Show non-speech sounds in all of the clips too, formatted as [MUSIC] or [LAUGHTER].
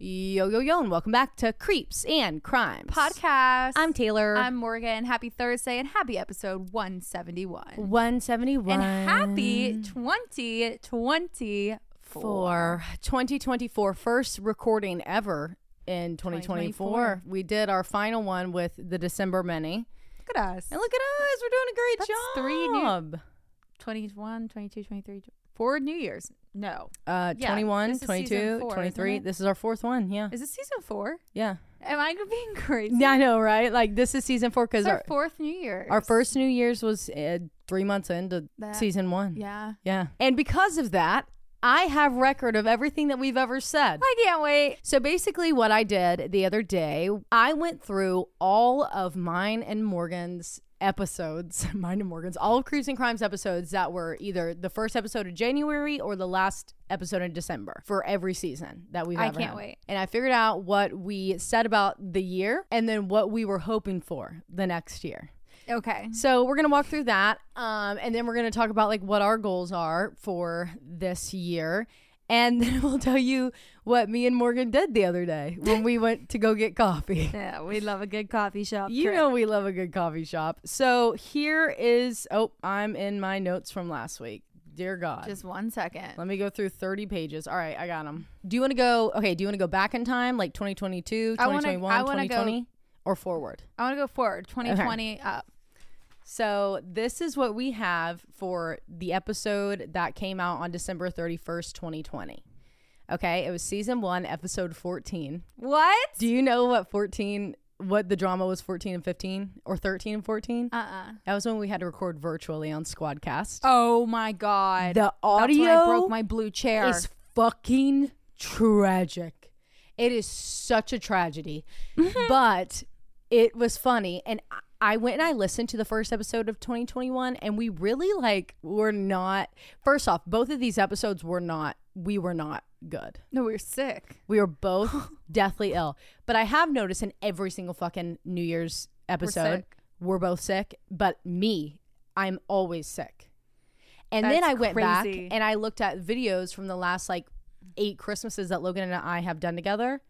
Yo, yo, yo, and welcome back to Creeps and Crimes podcast. I'm Taylor. I'm Morgan. Happy Thursday and happy episode 171. 171. And happy 2024. for 2024 first recording ever in 2024. 2024. We did our final one with the December mini. Look at us. And look at us, we're doing a great That's job. three new- 21, 22, 23, four New Years. No. uh Yeah, 21, this is 22, four, 23. This is our fourth one, yeah. Is it season four? Yeah. Am I being [LAUGHS] crazy? Yeah, I know, right? Like this is season 4 cuz our our fourth New Year. our first New Year's was uh, 3 months into That- season 1. Yeah. Yeah. And because of that, I have record of everything that we've ever said. I can't wait. So basically, what I did the other day, I went through all of mine and Morgan's episodes, [LAUGHS] mine and Morgan's, all of Creeps and Crimes episodes that were either the first episode of January or the last episode in December for every season that we've I ever can't had. wait. And I figured out what we said about the year and then what we were hoping for the next year. Okay. So we're gonna walk through that, um, and then we're gonna talk about like what our goals are for this year, and [LAUGHS] then we'll tell you what me and Morgan did the other day when we went to go get coffee. [LAUGHS] Yeah, we love a good coffee shop. You trip. know we love a good coffee shop. So here is oh, I'm in my notes from last week. Dear God. Just one second. let me go through 30 pages. All right, I got them. Do you want to go? Okay, do you want to go back in time, like 2022, I wanna- 2021, I wanna go- 2020, or forward? I want to go forward. 2020 up. So this is what we have for the episode that came out on December 31st, 2020. Okay, it was season 1, episode 14. What? Do you know what 14 what the drama was 14 and 15 or 13 and 14? Uh-uh. That was when we had to record virtually on Squadcast. Oh my god. the That's audio when I broke my blue chair. It's fucking tragic. It is such a tragedy. Mm-hmm. but it was funny and I- went and I listened to the first episode of 2021 and we really like were not First off, both of these episodes were not we were not good. no, we were sick. We were both [LAUGHS] deathly ill. But I have noticed in every single fucking New Year's episode sick. we're both sick, but me, I'm always sick. And then I went back and I looked at videos from the last like eight Christmases that Logan and I have done together.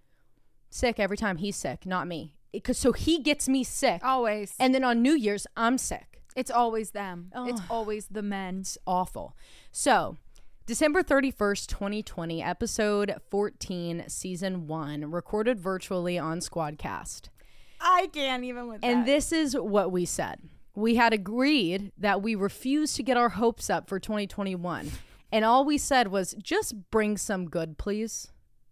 Sick every time he's sick, not me. Because so he gets me sick, Always. and then on New Year's I'm sick. it's always them. It's always the men. It's awful. So, December 31st, 2020, episode 14, season 1, recorded virtually on Squadcast. I can't even with And this is what we said. We had agreed that we refused to get our hopes up for 2021. And all we said was just bring some good, please.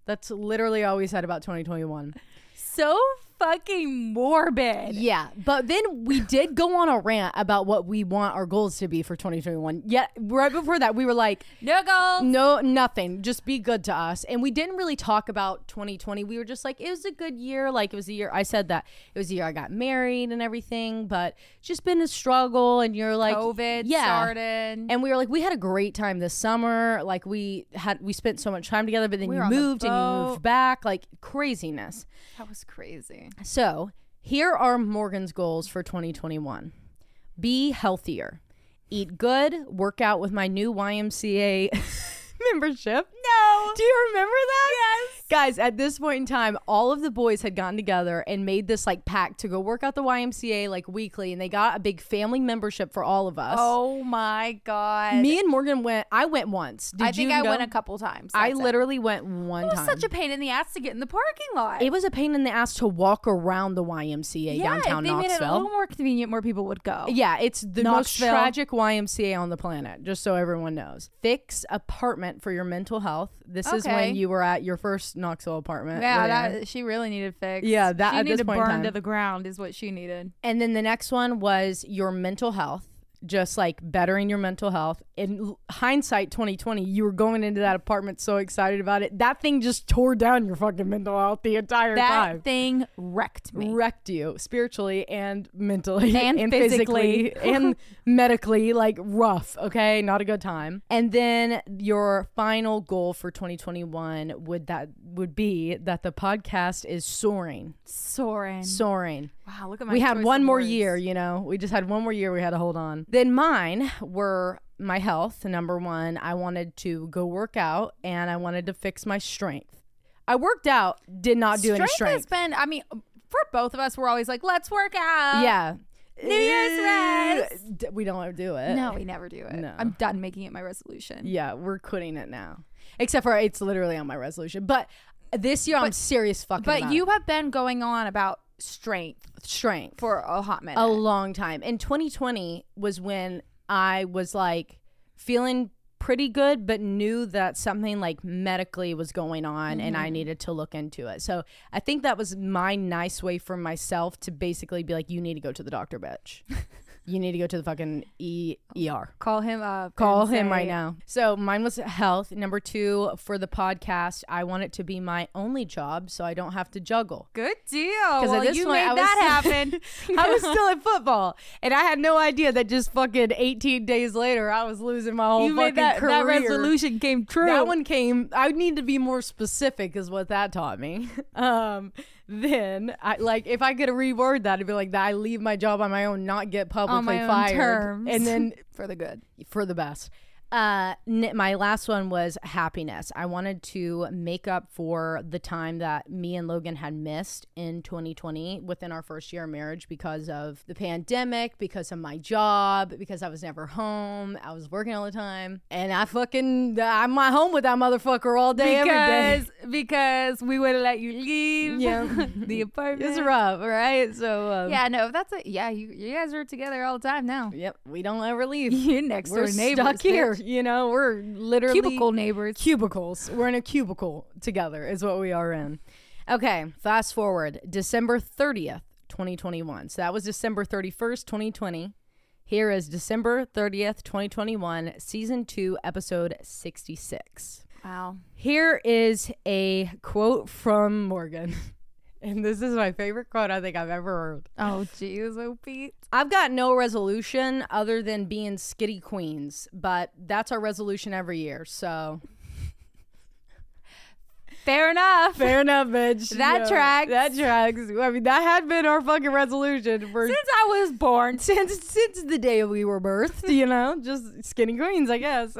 That's literally all we said about 2021. so fucking morbid. Yeah, but then we did go on a rant about what we want our goals to be for 2021. Yet right before that, we were like, No goals. no, nothing. Just be good to us. And we didn't really talk about 2020. We were just like, it was a good year. Like it was a year I said that it was a year I got married and everything, but just been a struggle. And you're like, COVID yeah. started. And we were like, we had a great time this summer. Like we had, we spent so much time together. But then We you on the moved and you moved back, like craziness. that was crazy. So here are Morgan's goals for 2021 be healthier, eat good, work out with my new YMCA [LAUGHS] membership. No. Do you remember that? Yes. Guys, at this point in time, all of the boys had gotten together and made this like pact to go work out the YMCA like weekly, and they got a big family membership for all of us. Oh my god. Me and Morgan went. I went once. Did I think I go? went a couple times. I That's it. literally went one time. It was time. such a pain in the ass to get in the parking lot. it was a pain in the ass to walk around the YMCA yeah, downtown if they made it a little more convenient, more people would go. Yeah, it's the most tragic YMCA on the planet, just so everyone knows. Fix apartment for your mental health. This is Okay. when you were at your first Knoxville apartment. Yeah, that she really needed fixed. Yeah, that- she at this needed point in burned time. to the ground is what she needed. And then the next one was your mental health. Just like bettering your mental health. In hindsight, 2020, you were going into that apartment so excited about it. That thing just tore down your fucking mental health the entire That time. That thing wrecked me. wrecked you spiritually and mentally And [LAUGHS] physically, physically. [LAUGHS] and medically like rough okay not a good time and then your final goal for 2021 would that would be that the podcast is soaring Soaring. soaring wow, look at my we had one more words. year you know we just had one more year we had to hold on then mine were my health number one i wanted to go work out and i wanted to fix my strength I worked out, did not do any has strength. been. I mean, for both of us, we're always like, let's work out. yeah. New Year's Eh, rest. We don't ever do it. No, we never do it. No. I'm done making it my resolution. Yeah, we're quitting it now. Except for it's literally on my resolution. But this year I'm serious fucking But you it. have been going on about strength strength for a hot minute. a long time. And 2020 was when I was like feeling pretty good, but knew that something like medically was going on and Mm-hmm. I needed to look into it. So I think that was my nice way for myself to basically be like, you need to go to the doctor, bitch. [LAUGHS] you need to go to the fucking e- ER. Call him up. Call him say- right now. So mine was health. Number two for the podcast, I want it to be my only job, so I don't have to juggle. Good deal. Because Well, at this you point, made I was that [LAUGHS] happen. I was still at football, and I had no idea that just fucking 18 days later, I was losing my whole you fucking made that, career. that resolution came true. That one came. I need to be more specific, is what that taught me. [LAUGHS] Um, then I like if I could reword that, it'd be like that. I leave my job on my own, not get publicly on my own fired, terms, and then [LAUGHS] for the good. for the best. Uh, n- my last one was happiness. I wanted to make up for the time that me and Logan had missed in 2020 within our first year of marriage because of the pandemic, because of my job, because I was never home. I was working all the time, and I fucking I'm at home with that motherfucker all day, every day. Because because we would have let you leave. Yeah. [LAUGHS] the apartment. It's rough, right? So um, Yeah, no, that's a yeah. You you guys are together all the time now. yep, we don't ever leave. [LAUGHS] You're next We're door neighbors. stuck here. [LAUGHS] You know, we're literally Cubicle neighbors. cubicles. We're in a cubicle together, is what we are in. Okay, fast forward December 30th, 2021. So that was December 31st, 2020. Here is December 30th, 2021, season two, episode 66. Wow. Here is a quote from Morgan. [LAUGHS] And this is my favorite quote I think I've ever heard. Oh jeez, oh Pete. I've got no resolution other than being skitty queens, but that's our resolution every year. So [LAUGHS] Fair enough. Fair enough, bitch. [LAUGHS] That tracks. That tracks. I mean, that had been our fucking resolution for Since I was born. [LAUGHS] since since the day we were birthed. You know, just skinny queens, I guess.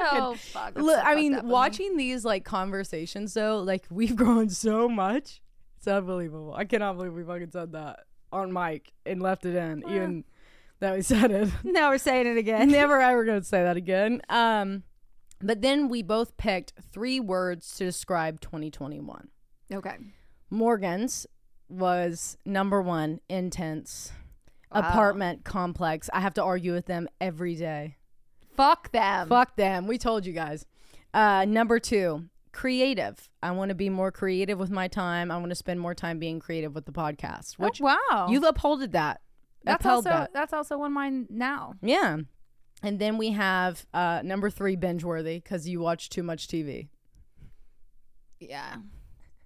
Oh fuck. Look, so I mean, fucked me. watching these like conversations though, like we've grown so much. It's unbelievable. I cannot believe we fucking said that on mic and left it in, even that we [LAUGHS] said it. Now we're saying it again. [LAUGHS] Never ever gonna say that again. Um, but then we both picked three words to describe 2021. Okay. Morgan's was number one, intense. Wow. Apartment complex. I have to argue with them every day. Fuck them. Fuck them. We told you guys. Uh, number two, creative. I want to be more creative with my time. I want to spend more time being creative with the podcast. Oh, Which wow. you've upholded that. that's upheld also that. that's also one mine now. Yeah. And then we have uh, number three, binge worthy, because you watch too much TV. Yeah.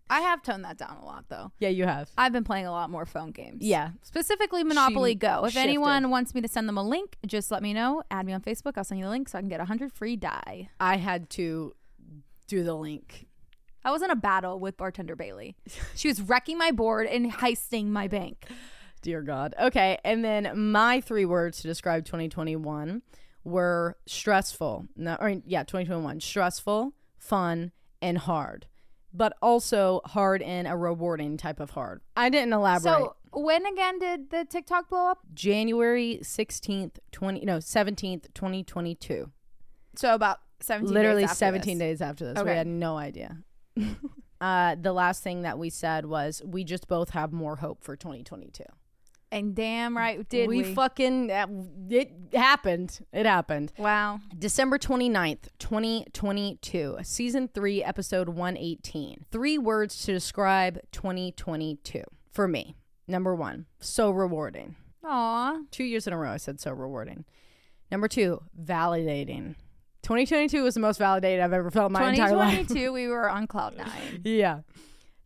I have toned that down a lot though. Yeah, you have. I've been playing a lot more phone games. Yeah. Specifically Monopoly She Go. If shifted. anyone wants me to send them a link, just let me know. Add me on Facebook. I'll send you the link so I can get 100 free die. I had to do the link. I was in a battle with bartender Bailey. She was wrecking my board and heisting my bank. Dear God. Okay. And then my three words to describe 2021 were stressful. No, or yeah, 2021. Stressful, fun, and hard. But also hard in a rewarding type of hard. I didn't elaborate. So when again did the TikTok blow up? January 16th, 20 no, 17th, 2022. So about 17 Literally days after 17 this. days after this. We had no idea. [LAUGHS] uh, the last thing that we said was we just both have more hope for 2022. And damn right did we. we, fucking uh, it happened. It happened. wow. December 29th, 2022, season 3, episode 118. Three words to describe 2022 for me. Number 1, so rewarding. Aw. 2 years in a row I said so rewarding. Number 2, validating. 2022 was the most validated I've ever felt in my entire life. 2022 [LAUGHS] we were on cloud nine. Yeah.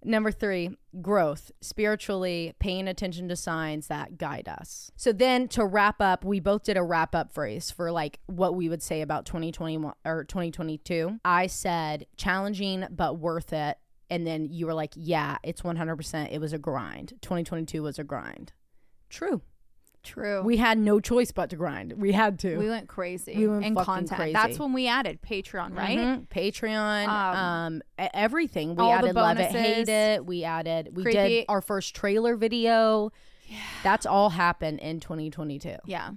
Number three, growth, spiritually paying attention to signs that guide us. So then to wrap up, we both did a wrap up phrase for like what we would say about 2021 or 2022. I said challenging but worth it. And then you were like, yeah, it's 100%. It was a grind. 2022 was a grind. True. True. We had no choice but to grind. We had to. We went crazy We went fucking content. crazy. That's when we added Patreon, right? Mhm. Patreon, um, Um, everything. We all added Love It, Hate. It. We added. We did our first trailer video. Yeah. That's all happened in 2022. Yeah.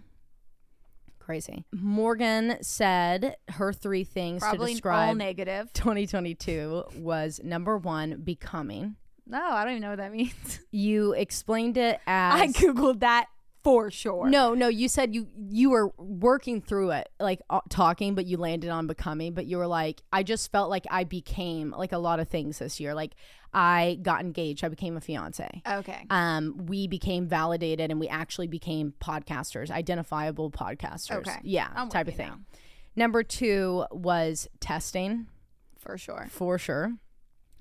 Crazy. Morgan said her three things to Probably all describe negative. 2022 was number one, becoming. No, I don't even know what that means. You explained it as I googled that for sure. No, no, you said you you were working through it, like uh, talking, but you landed on becoming. But you were like, I just felt like I became like a lot of things this year. Like I got engaged, I became a fiance. Okay. Um, we became validated, and we actually became podcasters, identifiable podcasters. Okay. yeah, I'm type of thing. now. Number two was testing For sure. for sure.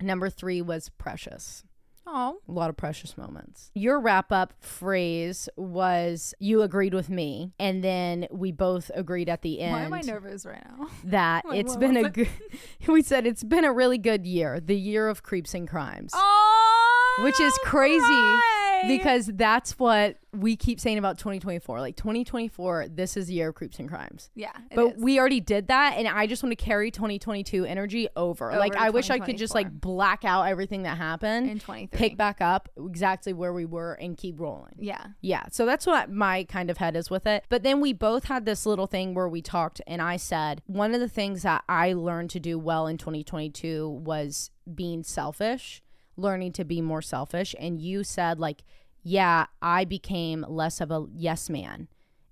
Number three was precious Oh. a lot of precious moments. Your wrap up phrase was you agreed with me, and then we both agreed at the end Why am I nervous right now? [LAUGHS] that Like, it's been a it? good. [LAUGHS] we said it's been a really good year, the year of creeps and crimes. Oh. Which is crazy right. Because that's what we keep saying about 2024. Like 2024, this is the year of creeps and crimes. yeah. But is. we already did that, and I just want to carry 2022 energy over. like Over to I wish I could just like black out everything that happened, in 23. pick back up exactly where we were, and keep rolling. Yeah. Yeah, so that's what my kind of head is with it. But then we both had this little thing where we talked, and I said one of the things that I learned to do well in 2022 was being selfish, learning to be more selfish. And you said, like, yeah, I became less of a yes man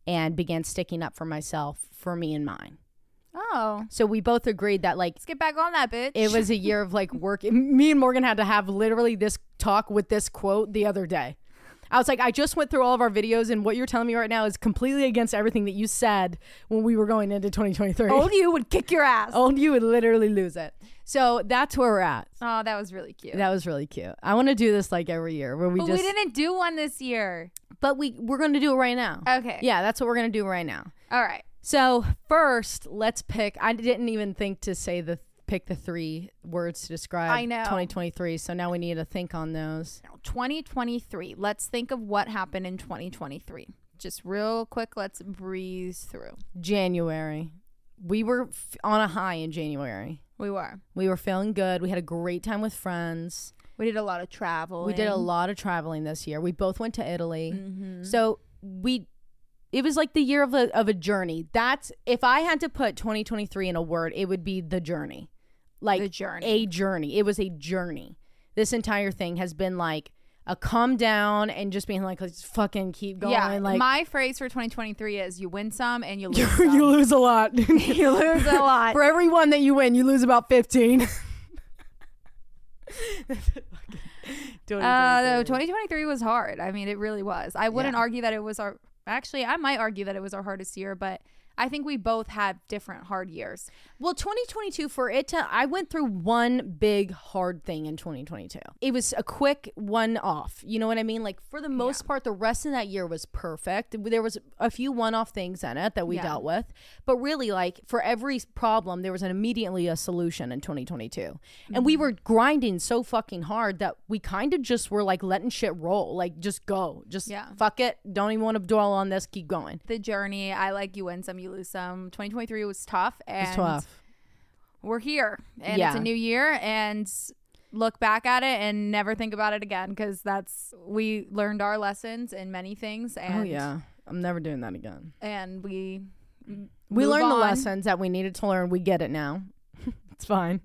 and began sticking up for myself, for me and mine. Oh. So we both agreed that, like, Let's get back on that bitch. it was a year of like work. Me and Morgan had to have literally this talk with this quote the other day. I was like, I just went through all of our videos, and what you're telling me right now is completely against everything that you said when we were going into 2023. old you would kick your ass. Oh, [LAUGHS] Old you would literally lose it. So that's where we're at. Oh, that was really cute. That was really cute. I want to do this like every year where we but just, we didn't do one this year. but we we're going to do it right now. Okay. Yeah, that's what we're going to do right now. All right. So first, let's pick. I didn't even think to say the pick the three words to describe I know. 2023. So now we need to think on those. 2023. Let's think of what happened in 2023. Just real quick, let's breeze through. January. We were f- on a high in January. We were. We were feeling good. We had a great time with friends. We did a lot of travel. We did a lot of traveling this year. We both went to Italy. Mm-hmm. So we it was like the year of a of a journey. That's if I had to put 2023 in a word, it would be the journey. Like The journey. a journey. It was a journey. This entire thing has been like a calm down and just being like let's fucking keep going yeah. like my phrase for 2023 is you win some and you [LAUGHS] lose you, lose a lot. [LAUGHS] You lose a lot. For every one that you win, you lose about 15. [LAUGHS] Uh, no, 2023 was hard. I mean, it really was. I wouldn't Yeah. argue that it was our. Actually, I might argue that it was our hardest year, but I think we both had different hard years. Well, 2022 for it to I went through one big hard thing in 2022. It was a quick one off. You know what I mean? Like for the most part the rest of that year was perfect. There was a few one-off things in it that we Yeah. dealt with, but really like for every problem there was an immediately a solution in 2022. And we mm-hmm. were grinding so fucking hard that we kind of just were like letting shit roll, like just go. Just Yeah. fuck it. Don't even want to dwell on this. Keep going. The journey, I like you win some, you lose some. Um, 2023 was tough, and It's tough. we're here, and it's a new year, and look back at it and never think about it again because that's we learned our lessons in many things, oh, and Oh yeah. I'm never doing that again. and we We learned the lessons that we needed to learn. We get it now. [LAUGHS] it's fine.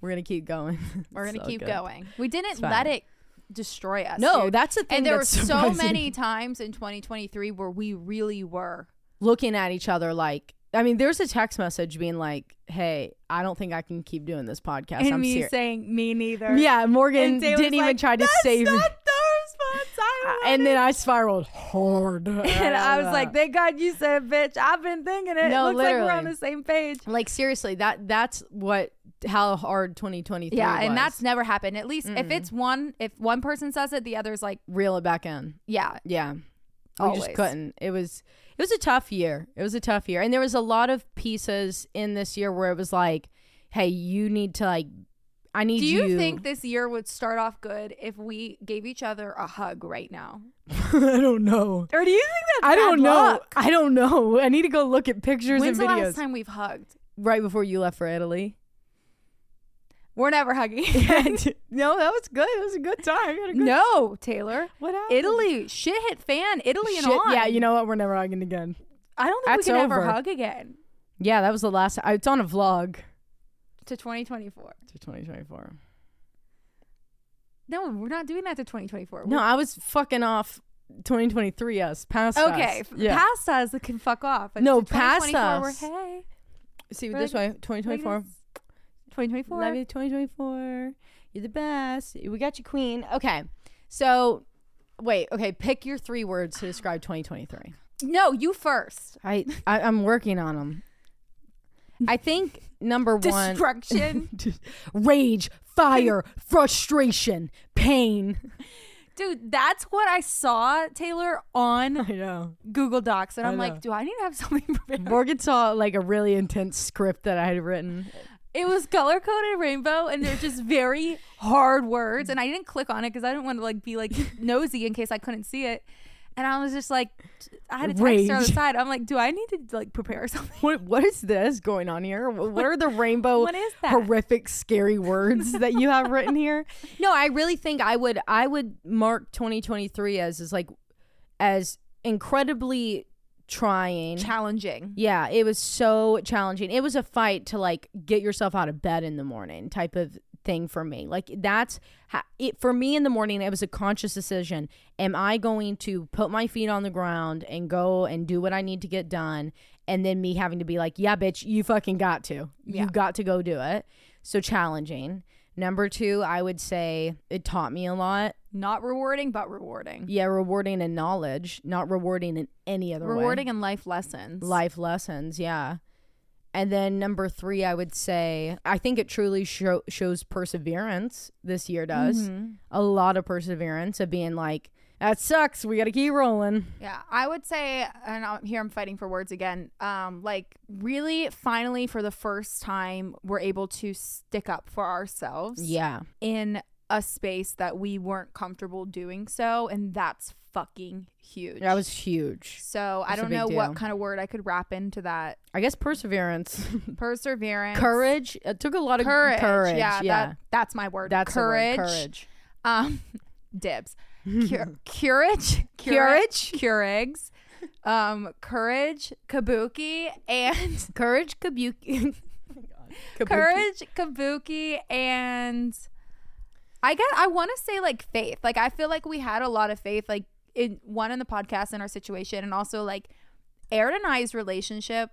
We're gonna keep going. [LAUGHS] We're gonna So keep good. going. We didn't let it destroy us. No, dude. that's the thing. and there were so many times in 2023 where we really were. Looking at each other like. I mean, there's a text message being like, "Hey, I don't think I can keep doing this podcast. and I'm me serious." saying me neither. Yeah, Morgan didn't even like, try to "That's save me. not the response I [LAUGHS] And then I spiraled hard. [LAUGHS] and I was like, "Thank God you said, bitch. I've been thinking it. No, Looks like we're on the same page." like seriously, that that's what how hard 2023 Yeah, and that's never happened. At least if it's one, if one person says it, the other's like, reel it back in. "Yeah, Yeah. We Always. just couldn't. It was it was a tough year. It was a tough year. And there was a lot of pieces in this year where it was like, hey, you need to like I need to Do you, think this year would start off good if we gave each other a hug right now? [LAUGHS] I don't know. Or do you think that's I don't know. luck? I don't know. I need to go look at pictures When's the last time we've hugged? Right before you left for Italy. We're never hugging. [LAUGHS] no, that was good. It was a good time. A good- no, Taylor. What happened? Italy, shit hit fan. Italy and Shit, on. Yeah, you know what? We're never hugging again. I don't think That's we can ever hug again Yeah, that was the last. I, it's on a vlog to 2024. to 2024. No, we're not doing that to 2024. No, I was fucking off 2023 us past us. Okay, f- Yeah. past us that can fuck off. But No, past 2024, we're. Hey, See We're this like- way. 2024. 2024. Love you, 2024. You're the best. We got you, queen. Okay, so wait. Okay, pick your three words to describe 2023. No, you first. I, I I'm working on them. I think number one, Destruction. [LAUGHS] rage, fire, [LAUGHS] frustration, pain. Dude, that's what I saw, Taylor, on I know. Google Docs. And I I'm know. like, do I need to have something [LAUGHS] prepared? Morgan saw like a really intense script that I had written. It was color coded rainbow, and they're just very hard words. And I didn't click on it because I didn't want to like be like [LAUGHS] nosy in case I couldn't see it. And I was just like, I had a text her on the side. I'm like, do I need to like prepare [LAUGHS] something? What what is this going on here? What are the rainbow What is that? horrific scary words that you have written here? [LAUGHS] No, I really think I would I would mark 2023 as is like as incredibly trying. Challenging. Yeah, it was so challenging. It was a fight to like get yourself out of bed in the morning type of thing for me. Like that's ha- it for me in the morning. It was a conscious decision. Am I going to put my feet on the ground and go and do what I need to get done? And then me having to be like, yeah, bitch, you fucking got to. Yeah. You got to go do it. So challenging. Number two, I would say it taught me a lot. Not rewarding, but rewarding. Yeah, rewarding in knowledge, not rewarding in any other way Rewarding in life lessons. life lessons yeah and then number three i would say i think it truly show, shows perseverance this year does Mhm. a lot of perseverance of being like that sucks we gotta keep rolling Yeah, I would say, and I'm, here I'm fighting for words again. Um, like really, finally, for the first time, we're able to stick up for ourselves. yeah in a space that we weren't comfortable doing so, and that's fucking huge. that was huge so. I That's a don't know deal. what kind of word I could wrap into that. i guess perseverance [LAUGHS] Perseverance, courage it took a lot of courage. courage yeah, yeah That, that's my word. that's word, courage. courage Um, [LAUGHS] dibs. [LAUGHS] Cur- courage, Courage? Keurigs, um, courage, kabuki, and courage kabuki Kabuki. courage, kabuki, and I guess I want to say like faith. Like I feel like we had a lot of faith, like in one in the podcast in our situation, and also like Aaron and I's relationship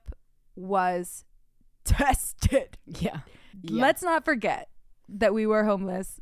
was [LAUGHS] tested. yeah Yeah. Let's not forget that we were homeless.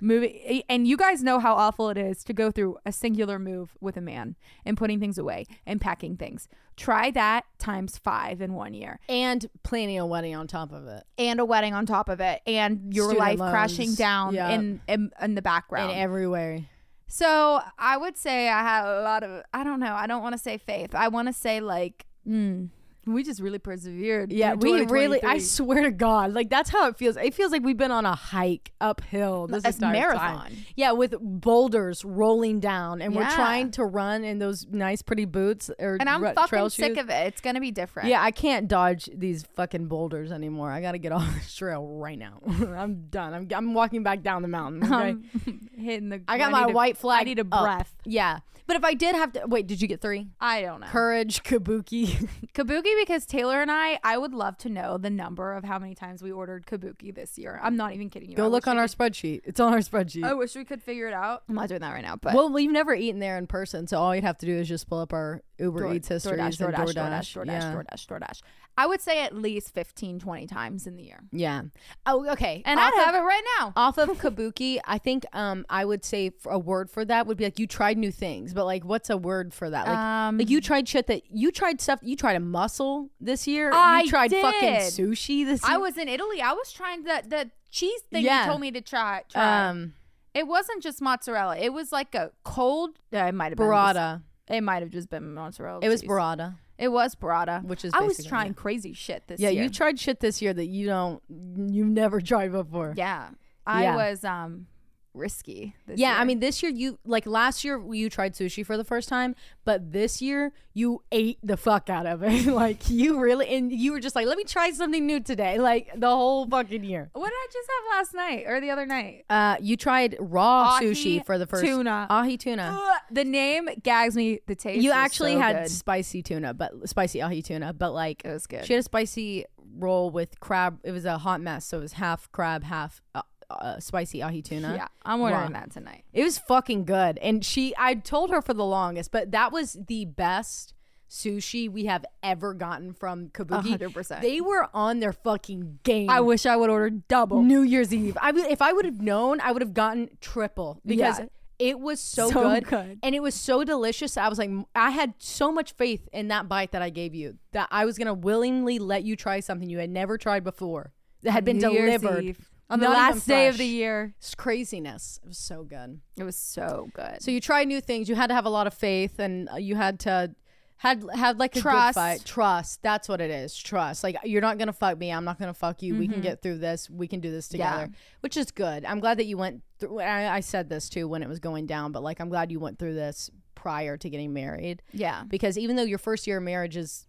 Moving and you guys know how awful it is to go through a singular move with a man and putting things away and packing things. Try that times 5 in 1 year. and planning a wedding on top of it and a wedding on top of it and your Student life loans. crashing down Yeah. in, in in the background. in every way so I would say I had a lot of I don't know I don't want to say faith I want to say like mm, we just really persevered. Yeah, we really. I swear to God, like that's how it feels. It feels like we've been on a hike uphill this A entire marathon. time. Yeah, with boulders rolling down, and we're trying to run in those nice, pretty boots or and I'm ru- fucking sick shoes. of it. It's gonna be different. Yeah, I can't dodge these fucking boulders anymore. I got to get off this trail right now. [LAUGHS] I'm done. I'm I'm walking back down the mountain. Okay? [LAUGHS] Um, hitting the. I got my white flag. I need a up. breath. Yeah, but if I did have to wait, did you get three? I don't know. Courage, Kabuki. [LAUGHS] Kabuki because Taylor and I, I would love to know the number of how many times we ordered Kabuki this year. I'm not even kidding you. Go I look on our could- spreadsheet. It's on our spreadsheet. I wish we could figure it out. I'm not doing that right now, but well, we've never eaten there in person, so all you'd have to do is just pull up our Uber Door- Eats histories DoorDash, DoorDash, DoorDash. DoorDash, DoorDash, yeah. DoorDash, DoorDash. I would say at least 15, 20 times in the year. yeah. Oh, okay. And off I'd of, have it right now. off of Kabuki. I think um I would say a word for that would be like you tried new things, but like what's a word for that? Like um, like you tried shit that you tried stuff. You tried a mussel this year. I you tried fucking sushi this year. I was in Italy. I was trying the the cheese thing Yeah. you told me to try. try. um it wasn't just mozzarella. It was like a cold. Uh, it might have been. It might have just been mozzarella. It was cheese. burrata, It was burrata. which is I was basically- trying crazy shit this year. Yeah, year. you tried shit this year that you don't you've never tried before. yeah. I Yeah. was um risky. This Yeah, I mean, this year you like last year you tried sushi for the first time, but this year you ate the fuck out of it. [LAUGHS] like you really, and you were just like, let me try something new today. [LAUGHS] Like the whole fucking year. what did I just have last night or the other night? Uh, you tried raw Ahi sushi for the first tuna. ahi tuna. Ugh, the name gags me. The taste. you actually so had good. spicy tuna, but spicy ahi tuna, but like It was good. she had a spicy roll with crab. It was a hot mess, so it was half crab, half uh, uh, spicy ahi tuna. yeah, I'm ordering that tonight. It was fucking good. And she, I told her for the longest, but that was the best sushi we have ever gotten from Kabuki. 100%. They were on their fucking game. I wish I would order double. New Year's Eve. I would, if I would have known, I would have gotten triple because Yeah. it was so, So good. good. and it was so delicious. I was like, I had so much faith in that bite that I gave you that I was gonna willingly let you try something you had never tried before that had been New Year's delivered Eve. On the Not last day of the year. It's craziness. It was so good. It was so good. So you try new things. You had to have a lot of faith, and uh, you had to had had like a Trust. good fight. Trust. That's what it is. Trust. Like you're not gonna fuck me. I'm not gonna fuck you. We can get through this. We can do this Mm-hmm. Yeah. together, which is good. I'm glad that you went through. I, I said this too when it was going down, but like I'm glad you went through this prior to getting married yeah, because even though your first year of marriage is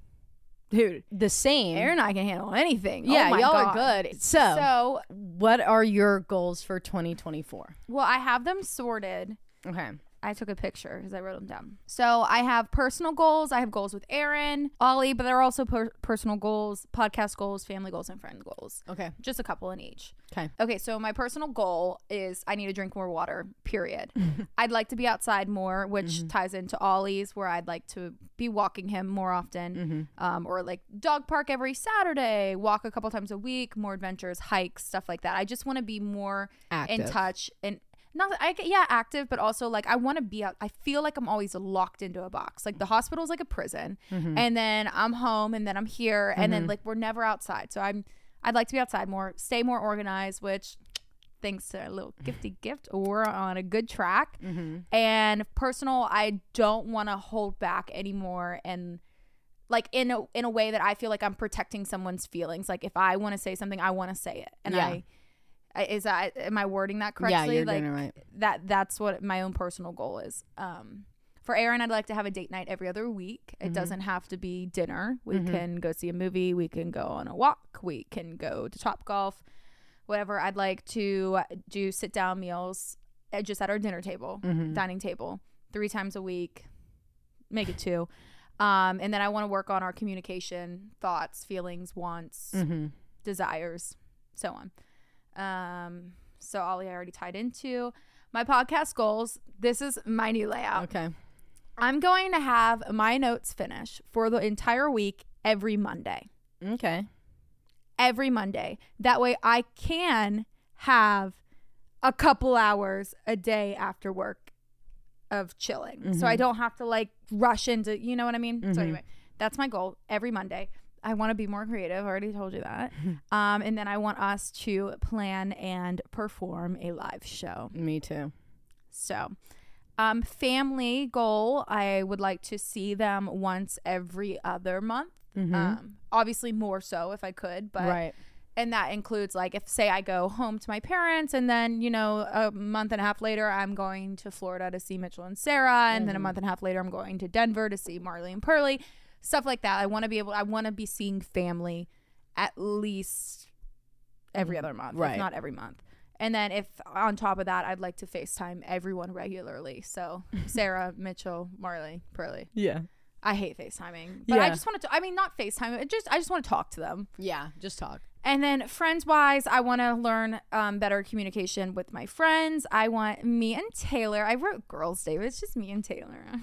dude. the same. Aaron and I can handle anything. Oh yeah, oh my y'all God. are good. So, So, what are your goals for 2024? well, I have them sorted. Okay. I took a picture because I wrote them down. So I have personal goals. I have goals with Aaron, Ollie, but there are also per- personal goals, podcast goals, family goals, and friend goals. Okay. Just a couple in each. Okay. Okay, so my personal goal is I need to drink more water, period. [LAUGHS] I'd like to be outside more, which ties into Ollie's, where I'd like to be walking him more often, um, or like dog park every Saturday, walk a couple times a week, more adventures, hikes, stuff like that. I just want to be more in touch and not I get- yeah active, but also like I want to be out. I feel like I'm always locked into a box. Like the mm-hmm. hospital's like a prison, mm-hmm. and then I'm home, and then I'm here, and then mm-hmm. like we're never outside. So I'm I'd like to be outside more, stay more organized, which thanks to a little gifty [LAUGHS] gift, we're on a good track. And personal, I don't want to hold back anymore and like in a in a way that I feel like I'm protecting someone's feelings. Like if I want to say something, I want to say it. And Yeah. I is that am I wording that correctly? Yeah, you're like doing it right. that that's what my own personal goal is. Um for Aaron, I'd like to have a date night every other week. Mm-hmm. It doesn't have to be dinner. We can go see a movie. We can go on a walk. We can go to Top Golf. Whatever. I'd like to do sit down meals just at our dinner table, Mm-hmm. dining table, three times a week. Make it two. Um, and then I want to work on our communication, thoughts, feelings, wants, Mm-hmm. desires, so on. Um, so Ollie, I already tied into my podcast goals. This is my new layout. Okay. I'm going to have my notes finish for the entire week every Monday. Okay. Every Monday. That way I can have a couple hours a day after work of chilling. So I don't have to like rush into, you know what I mean? So anyway, that's my goal every Monday. I want to be more creative. I already told you that. [LAUGHS] um, and then I want us to plan and perform a live show. Me too. So, um, family goal, I would like to see them once every other month. Um, obviously more so if I could, but right. and that includes like if say I go home to my parents and then you know a month and a half later I'm going to Florida to see Mitchell and Sarah and then a month and a half later I'm going to Denver to see Marley and Pearly, stuff like that. I want to be able I want to be seeing family at least every other month, Right. if not every month. And then if on top of that I'd like to FaceTime everyone regularly. So [LAUGHS] Sarah, Mitchell, Marley, Pearly. Yeah. I hate FaceTiming. But I just want to I mean not FaceTime, it just I just want to talk to them. Yeah. Just talk. And then friends wise, I want to learn um, better communication with my friends. I want me and Taylor. I wrote girls' day, but it's just me and Taylor. [LAUGHS]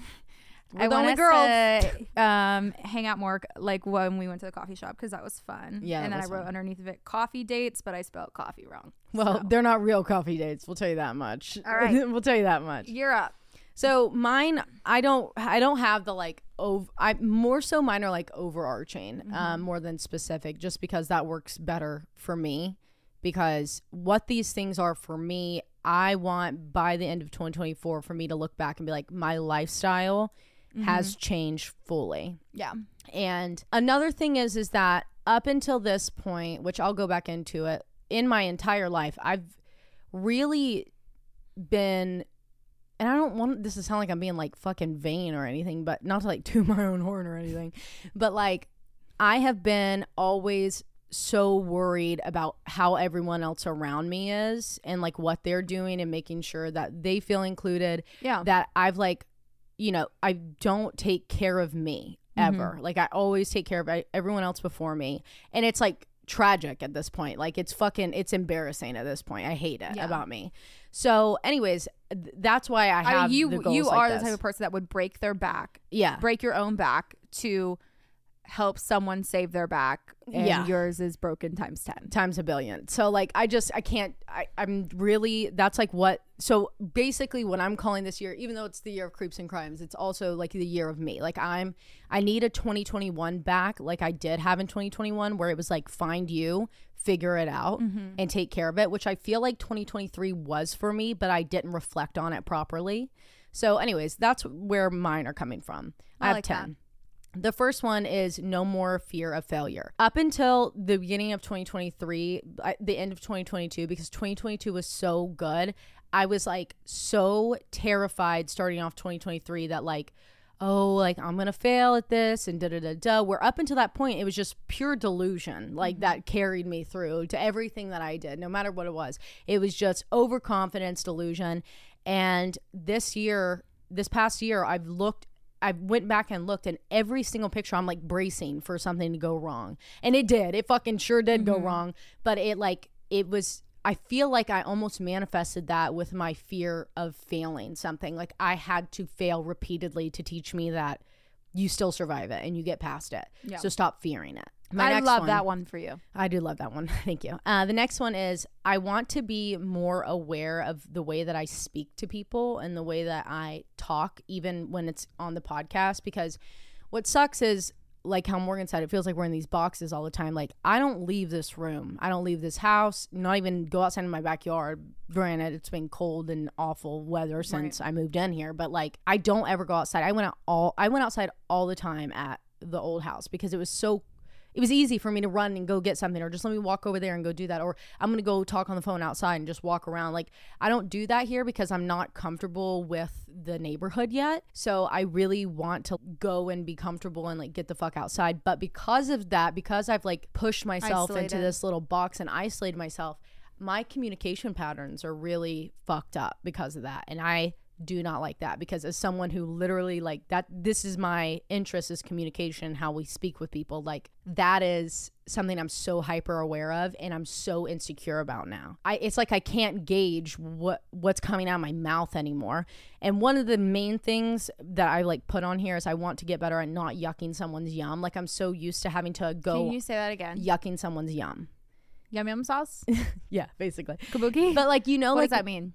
I want only us girls. to um, hang out more, like when we went to the coffee shop, because that was fun. Yeah, and then I wrote fun. underneath of it coffee dates, but I spelled coffee wrong. Well, So, they're not real coffee dates. We'll tell you that much. All right. [LAUGHS] we'll tell you that much. you're up. So mine, I don't, I don't have the like, ov- I more so mine are like overarching, um, more than specific, just because that works better for me. Because what these things are for me, I want by the end of 2024 for me to look back and be like, my lifestyle has mm-hmm. changed fully. Yeah. And another thing is is that up until this point, which I'll go back into it, in my entire life, I've really been and I don't want this to sound like I'm being like fucking vain or anything, but not to like [LAUGHS] toot my own horn or anything. But like I have been always so worried about how everyone else around me is and like what they're doing and making sure that they feel included. Yeah. That I've like, you know, I don't take care of me mm-hmm. ever. Like I always take care of everyone else before me. And it's like tragic at this point. Like it's fucking it's embarrassing at this point. I hate it Yeah. about me. So anyways, th- that's why I I have mean, the you you like are this. the type of person that would break their back, yeah. break your own back to help someone save their back, and Yeah. yours is broken times ten. times a billion. So like I just I can't I, I'm really that's like what so basically what I'm calling this year, even though it's the year of creeps and crimes, it's also like the year of me. Like I'm I need a 2021 back like I did have in 2021 where it was like find you, figure it out mm-hmm. and take care of it, which I feel like 2023 was for me, but I didn't reflect on it properly. So anyways, that's where mine are coming from. I, I have like that. 10. The first one is no more fear of failure. Up until the beginning of 2023, the end of 2022, because 2022 was so good, I was like so terrified starting off 2023 that like, oh, like I'm gonna fail at this and da da da da. Where up until that point, it was just pure delusion, like mm-hmm. that carried me through to everything that I did, no matter what it was. It was just overconfidence, delusion. And this year, this past year, I've looked I went back and looked and every single picture I'm like bracing for something to go wrong. And it did. It fucking sure did go mm-hmm. wrong, but it like it was I feel like I almost manifested that with my fear of failing something. Like I had to fail repeatedly to teach me that you still survive it and you get past it. Yeah. So stop fearing it. My I love one- that one for you. I do love that one. [LAUGHS] Thank you. Uh, the next one is I want to be more aware of the way that I speak to people and the way that I talk, even when it's on the podcast. Because what sucks is, like how Morgan said, it feels like we're in these boxes all the time. Like, I don't leave this room, I don't leave this house, not even go outside in my backyard. Granted, it's been cold and awful weather since I moved in here, but like, I don't ever go outside. I went out all, I went outside all the time at the old house because it was so it was easy for me to run and go get something or just let me walk over there and go do that or i'm going to go talk on the phone outside and just walk around. Like i don't do that here because i'm not comfortable with the neighborhood yet. So i really want to go and be comfortable and like get the fuck outside. But because of that because i've like pushed myself into this little box and isolated myself my communication patterns are really fucked up because of that. And i do not like that because as someone who literally like that this is my interest is communication how we speak with people like that is something i'm so hyper aware of and i'm so insecure about now i it's like i can't gauge what what's coming out of my mouth anymore and one of the main things that i like put on here is i want to get better at not yucking someone's yum like i'm so used to having to go Can you say that again? yucking someone's yum Yum yum sauce. [LAUGHS] yeah basically Kabuki. but like you know what like does that mean?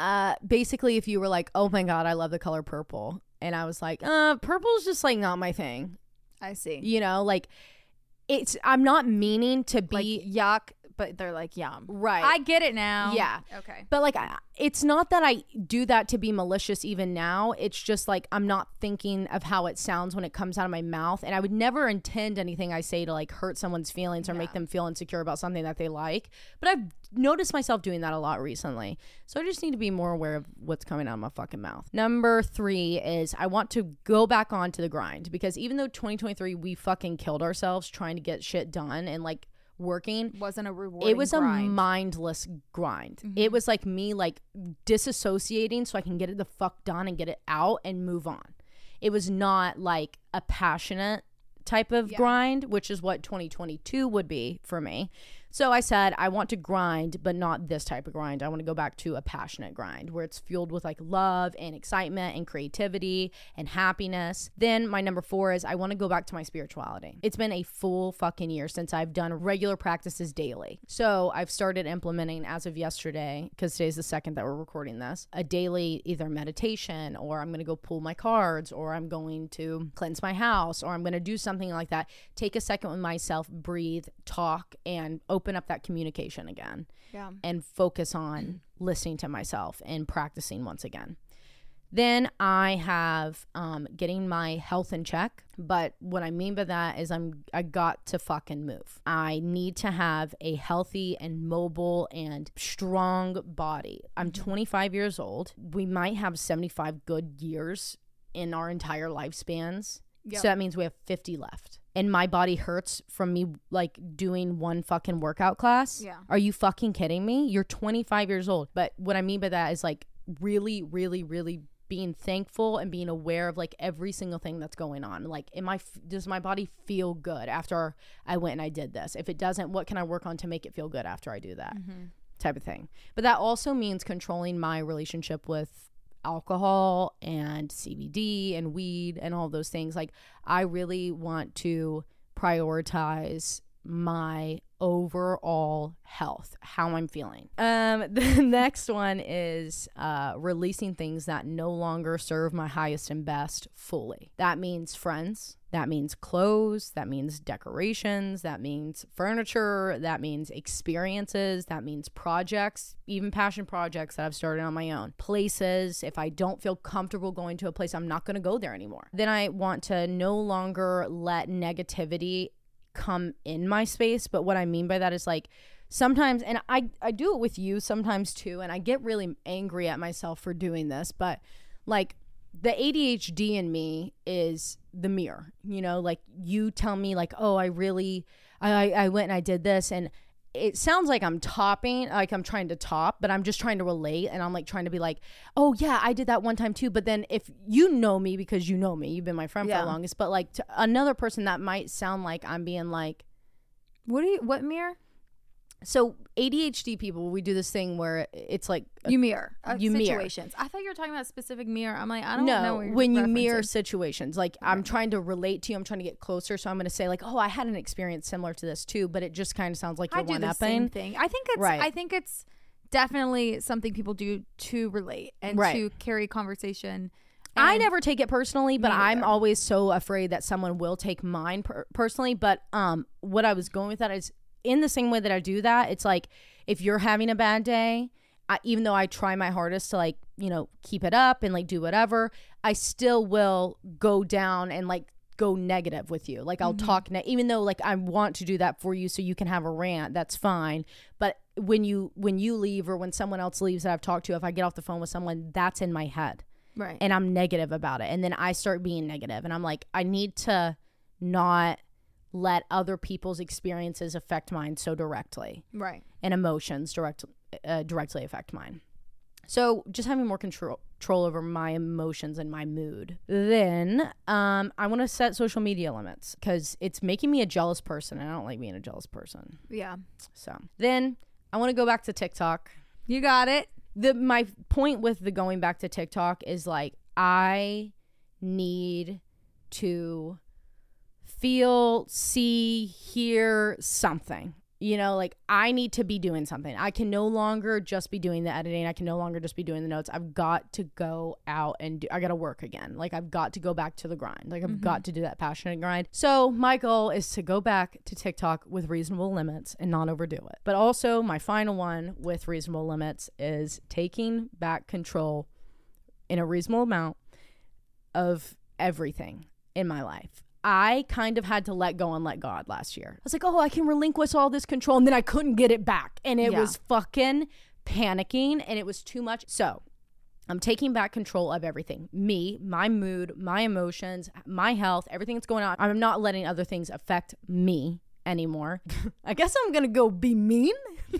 Uh basically if you were like oh my god i love the color purple and i was like uh purple's just like not my thing I see. you know like it's i'm not meaning to Like be yuck, but they're like yum. right I get it now. Yeah. Okay. but like I, it's not that i do that to be malicious even now it's just like i'm not thinking of how it sounds when it comes out of my mouth and i would never intend anything i say to like hurt someone's feelings or make them feel insecure about something that they like but i've noticed myself doing that a lot recently so i just need to be more aware of what's coming out of my fucking mouth number three is i want to go back onto the grind because even though 2023 we fucking killed ourselves trying to get shit done and like working Wasn't a rewarding it was a grind. Mm-hmm. mindless grind. It was like me like disassociating so I can get it the fuck done and get it out and move on. It was not like a passionate type of grind, which is what 2022 would be for me. So I said I want to grind, but not this type of grind. I want to go back to a passionate grind where it's fueled with like love and excitement and creativity and happiness. Then my number 4 is I want to go back to my spirituality. It's been a full fucking year since I've done regular practices daily. So I've started implementing as of yesterday because today's the second that we're recording this, a daily either meditation or I'm going to go pull my cards or I'm going to cleanse my house or I'm going to do something like that. Take a second with myself, breathe, talk and open up that communication again Yeah. and focus on [CLEARS THROAT] listening to myself and practicing once again. Then I have um, getting my health in check. But what I mean by that is I'm I got to fucking move. I need to have a healthy and mobile and strong body. I'm 25 years old. We might have 75 good years in our entire lifespans. Yep. So that means we have 50 left. And my body hurts from me like doing one fucking workout class. Yeah. Are you fucking kidding me? You're 25 years old. But what I mean by that is like really, really, really being thankful and being aware of like every single thing that's going on. Like, am I, f- does my body feel good after I went and I did this? If it doesn't, what can I work on to make it feel good after I do that? Mm-hmm. Type of thing. But that also means controlling my relationship with alcohol and CBD and weed and all those things. Like, I really want to prioritize my overall health, how I'm feeling. Um, [LAUGHS] the next one is uh, releasing things that no longer serve my highest and best fully. That means friends. That means clothes. That means decorations. That means furniture. That means experiences. That means projects, even passion projects that I've started on my own. Places. If I don't feel comfortable going to a place, I'm not going to go there anymore. Then I want to no longer let negativity come in my space but what i mean by that is like sometimes and i i do it with you sometimes too and i get really angry at myself for doing this but like the adhd in me is the mirror you know? Like you tell me like oh i really i i went and i did this and it sounds like I'm topping, like I'm trying to top, but I'm just trying to relate and I'm like trying to be like, oh yeah, I did that one time too. But then if you know me because you know me, you've been my friend for Yeah. the longest, but like to another person that might sound like I'm being like, What do you? What mirror? So ADHD people, we do this thing where it's like, a- You mirror. Uh, You mirror. situations. I thought you were talking about specific mirror. I'm like, I don't know. no, you're when you mirror situations, like I'm trying to relate to you, I'm trying to get closer. So I'm going to say like, oh, I had an experience similar to this too, but it just kind of sounds like you're do one the same thing. I think it's. Right. I think it's definitely something people do to relate and Right. to carry conversation. I never take it personally, but I'm always so afraid that someone will take mine per- personally. But um, what I was going with that is in the same way that I do that. It's like if you're having a bad day, I, even though I try my hardest to like you know keep it up and like do whatever, I still will go down and like go negative with you. Like I'll mm-hmm. talk ne- even though like I want to do that for you so you can have a rant, that's fine. But when you when you leave or when someone else leaves that I've talked to, if I get off the phone with someone, that's in my head Right. and I'm negative about it. And then I start being negative and I'm like, I need to not let other people's experiences affect mine so directly right. and emotions direct, uh, directly affect mine. So just having more control control over my emotions and my mood. Then um, I want to set social media limits because it's making me a jealous person, and I don't like being a jealous person. Yeah. So then I want to go back to TikTok You got it. the my point with the going back to TikTok is like I need to feel, see, hear something. You know, like I need to be doing something. I can no longer just be doing the editing. I can no longer just be doing the notes. I've got to go out and do, I got to work again. Like I've got to go back to the grind. Like I've mm-hmm. got to do that passionate grind. So my goal is to go back to TikTok with reasonable limits and not overdo it. But also my final one with reasonable limits is taking back control in a reasonable amount of everything in my life. I kind of had to let go and let God last year. I was like, oh, I can relinquish all this control. And then I couldn't get it back. And it Yeah. was fucking panicking and it was too much. So I'm taking back control of everything me, my mood, my emotions, my health, everything that's going on. I'm not letting other things affect me anymore. I guess I'm to go be mean. [LAUGHS]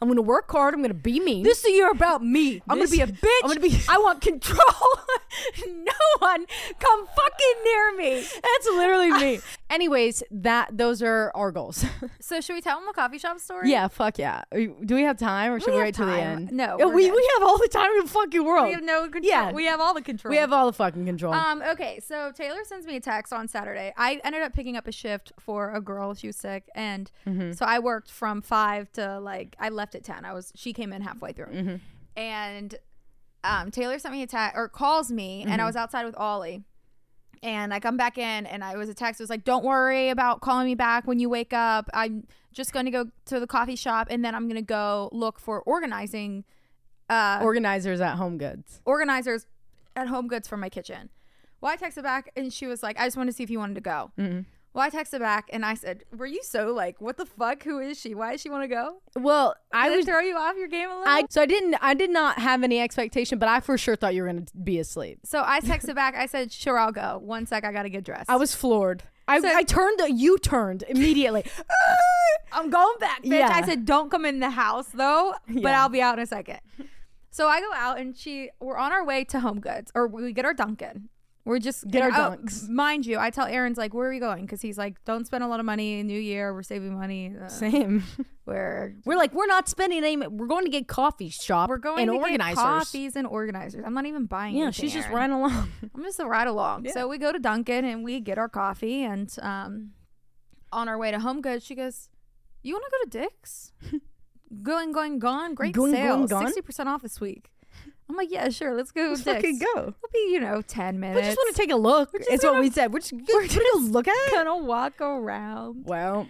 I'm to work hard. I'm to be mean. This is year about me. I'm This- gonna be a bitch. I'm gonna be- [LAUGHS] I want control. [LAUGHS] no one come fucking near me. That's literally me. Anyways, that those are our goals. So should we tell them the coffee shop story? yeah, fuck yeah. Do we have time or should we, have wait till the end? No, we're we good. we have all the time in the fucking world. We have no control. Yeah. We have all the control. We have all the fucking control. Um, okay, so Taylor sends me a text on Saturday. I ended up picking up a shift for a girl. She was sick, and Mm-hmm. so I worked from five to like I left at ten. I was she came in halfway through, Mm-hmm. and um, Taylor sent me a text or calls me, and I Mm-hmm. was outside with Ollie. And I come back in, and I was a text. It was like, "Don't worry about calling me back when you wake up. I'm just going to go to the coffee shop, and then I'm going to go look for organizing, uh, Organizers at Home Goods. organizers at Home Goods for my kitchen. Well, I texted back and she was like, I just wanted to see if you wanted to go. Mm-hmm. Well, I texted back and I said, Were you so like, what the fuck? Who is she? Why does she want to go? Well, I Did it was. throw you off your game a little? I so I didn't. I did not have any expectation, but I for sure thought you were gonna be asleep. so I [LAUGHS] texted back. I said, Sure, I'll go. One sec, I gotta get dressed. I was floored. I, So- I turned. You turned immediately. [LAUGHS] Ah, I'm going back, bitch. Yeah. I said, don't come in the house though, but Yeah. I'll be out in a second. So I go out and she, we're on our way to Home Goods, or we get our Dunkin'. We're just Get our Dunks. Mind you, I tell Aaron's like, where are we going? Because he's like, don't spend a lot of money. In New Year, we're saving money. Uh, Same. [LAUGHS] we're We're like, we're not spending any. We're going to get coffee shop. we're going and to organizers. get coffees and organizers. I'm not even buying. Yeah, anything, she's just Aaron. riding along. [LAUGHS] I'm just a ride along. So we go to Dunkin' and we get our coffee, and um, on our way to Home Goods, she goes, "You want to go to Dick's? [LAUGHS] going, going, gone. Great Going, sale, going, gone? sixty percent off this week." I'm like, "Yeah, sure. Let's go Let's Dick's. fucking go. It'll be you know ten minutes. We just want to take a look. It's what we said. We're just, [LAUGHS] we're just gonna look at it. gonna walk around." Well,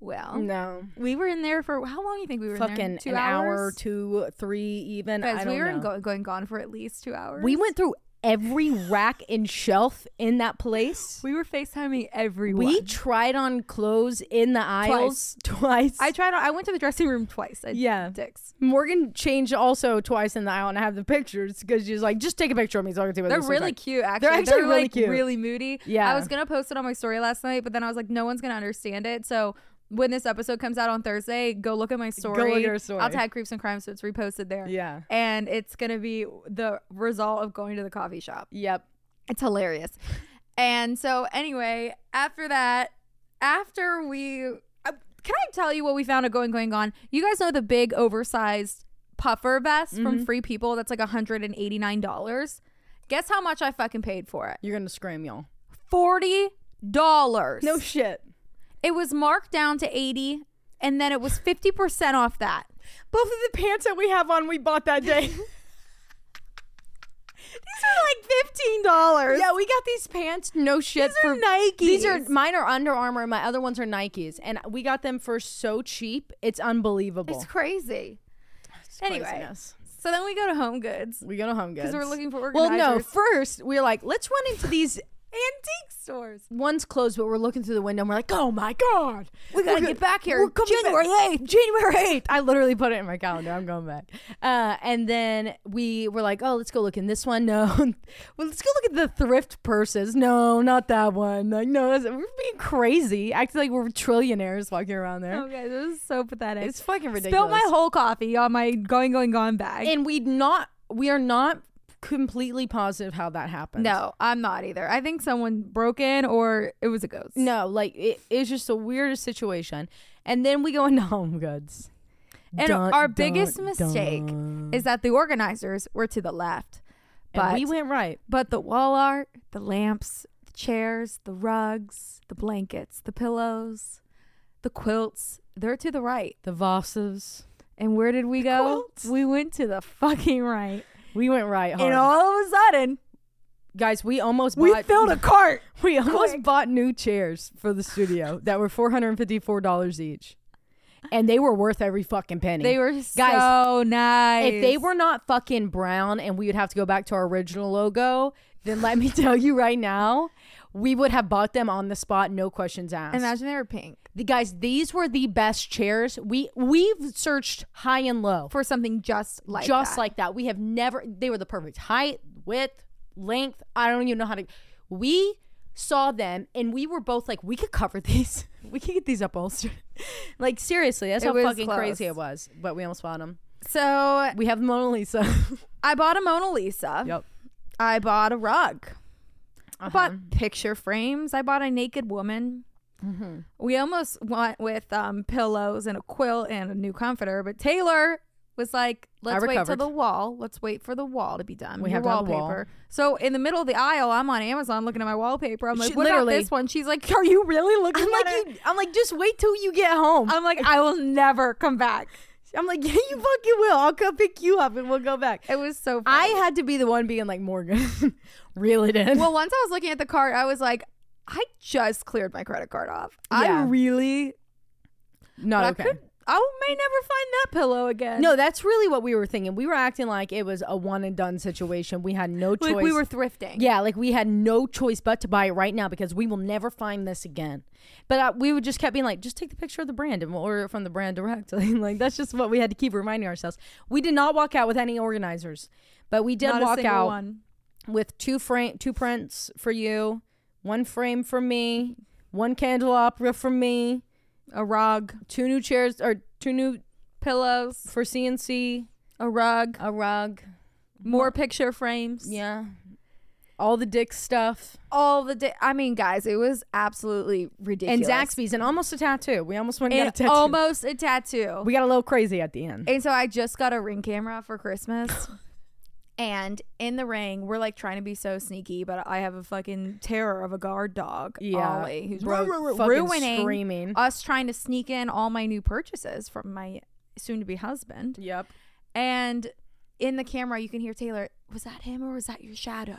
Well, no. we were in there for how long? Do You think we were in there? Fucking Two an hours? hour, two, three, even. Don't we were go- going gone for at least two hours. we went through every rack and shelf in that place. We were FaceTiming everyone. We tried on clothes in the aisles twice. I tried. On, I went to the dressing room twice. At Yeah. Dick's. Morgan changed also twice in the aisle, and I have the pictures because she's like, just take a picture of me so I can see what They're really like. cute, actually. They're actually really like, cute. really moody. Yeah. I was gonna post it on my story last night, but then I was like, no one's gonna understand it. So when this episode comes out on Thursday, go look at my story. Go look at her story. I'll tag Creeps and Crimes, so it's reposted there. Yeah. And it's gonna be the result of going to the coffee shop. Yep. It's hilarious. And so anyway, after that, after we, uh, can I tell you what we found at Going Going Gone? You guys know the big oversized puffer vest Mm-hmm. from Free People that's like $189. Guess how much I fucking paid for it? You're gonna scream, y'all. Forty dollars. No shit. It was marked down to eighty, and then it was fifty percent off that. Both of the pants that we have on, we bought that day. [LAUGHS] These are like fifteen dollars. yeah, we got these pants. No shit. These are for Nikes. These are mine are Under Armour. and My other ones are Nikes, and we got them for so cheap. It's unbelievable. It's crazy. It's anyway. craziness. So then we go to Home Goods we go to Home Goods because we're looking for Well, organizers. no. First, we're like, let's run into these. Antique stores. One's closed, but we're looking through the window. and We're like, oh my god, We gotta get back here. We're coming January back. January eighth. I literally put it in my calendar. I'm going back. Uh, and then we were like, oh, let's go look in this one. [LAUGHS] No, well, let's go look at the thrift purses. No, not that one. Like, no, we're being crazy, acting like we're trillionaires walking around there. Okay, this is so pathetic. It's fucking ridiculous. Spilled my whole coffee on my going going gone bag. and we not we are not completely positive how that happened. no, I'm not either. I think someone broke in or it was a ghost. No, like it, it's just the weirdest situation. And then we go into [LAUGHS] Home Goods. And Dun, our dun, biggest mistake dun. is that the organizers were to the left. And But we went right. but the wall art, the lamps, the chairs, the rugs, the blankets, the pillows, the quilts, they're to the right. The vases. And where did we go? quilts. We went to the fucking right. We went right. Hard. And all of a sudden, Guys, we almost we bought filled a [LAUGHS] cart. we almost quick. bought new chairs for the studio that were four hundred and fifty four dollars each. And they were worth every fucking penny. They were Guys, so nice. if they were not fucking brown and we would have to go back to our original logo, then let me [LAUGHS] tell you right now, we would have bought them on the spot, no questions asked. imagine they were pink the guys, these were the best chairs. We we've searched high and low, for something just like just that. like that. We have never. They were the perfect height, width, length. I don't even know how to. We saw them and we were both like, we could cover [LAUGHS] these. we could get these upholstered. [LAUGHS] like seriously, that's It how fucking close. crazy it was. But we almost bought them. So We have the Mona Lisa. [LAUGHS] I bought a Mona Lisa. yep. I bought a rug. I bought Uh-huh. picture frames. I bought a naked woman. Mm-hmm. We almost went with um, pillows and a quilt and a new comforter, but Taylor was like, "Let's wait till the wall. Let's wait for the wall to be done. We Your have the wall. wallpaper." So in the middle of the aisle, I'm on Amazon looking at my wallpaper. I'm like, She- "What about this one?" She's like, "Are you really looking I'm at like it?" you. I'm like just wait till you get home. I'm like, "I will never come back." I'm like [LAUGHS] yeah, you fucking will. I'll come pick you up and we'll go back. It was so. I had to be the one being like Morgan, [LAUGHS] reel it in. well, once I was looking at the card, I was like, "I just cleared my credit card off. Yeah. I really not but okay. I could I may never find that pillow again. No, that's really what we were thinking. We were acting like it was a one and done situation. We had no choice. like we were thrifting. Yeah, like we had no choice but to buy it right now because we will never find this again. But uh, we would just kept being like, just take the picture of the brand and we'll order it from the brand directly. [LAUGHS] like that's just what we had to keep reminding ourselves. We did not walk out with any organizers, but we did Not walk out one. with two frame, two prints for you, one frame for me, one candelabra for me, A rug, two new chairs or two new pillows, for CNC, a rug, a rug. more picture frames. Yeah. All the dick stuff. All the dick. I mean, guys, it was absolutely ridiculous. And Zaxby's and almost a tattoo. We almost went and and got a tattoo. almost a tattoo. we got a little crazy at the end. And so I just got a ring camera for Christmas. [LAUGHS] and in the ring, we're like trying to be so sneaky, but I have a fucking terror of a guard dog, Yeah. Ollie, who's Bro, ru- ru- ruining screaming. us trying to sneak in all my new purchases from my soon to be husband. Yep. And in the camera, you can hear Taylor, was that him or was that your shadow?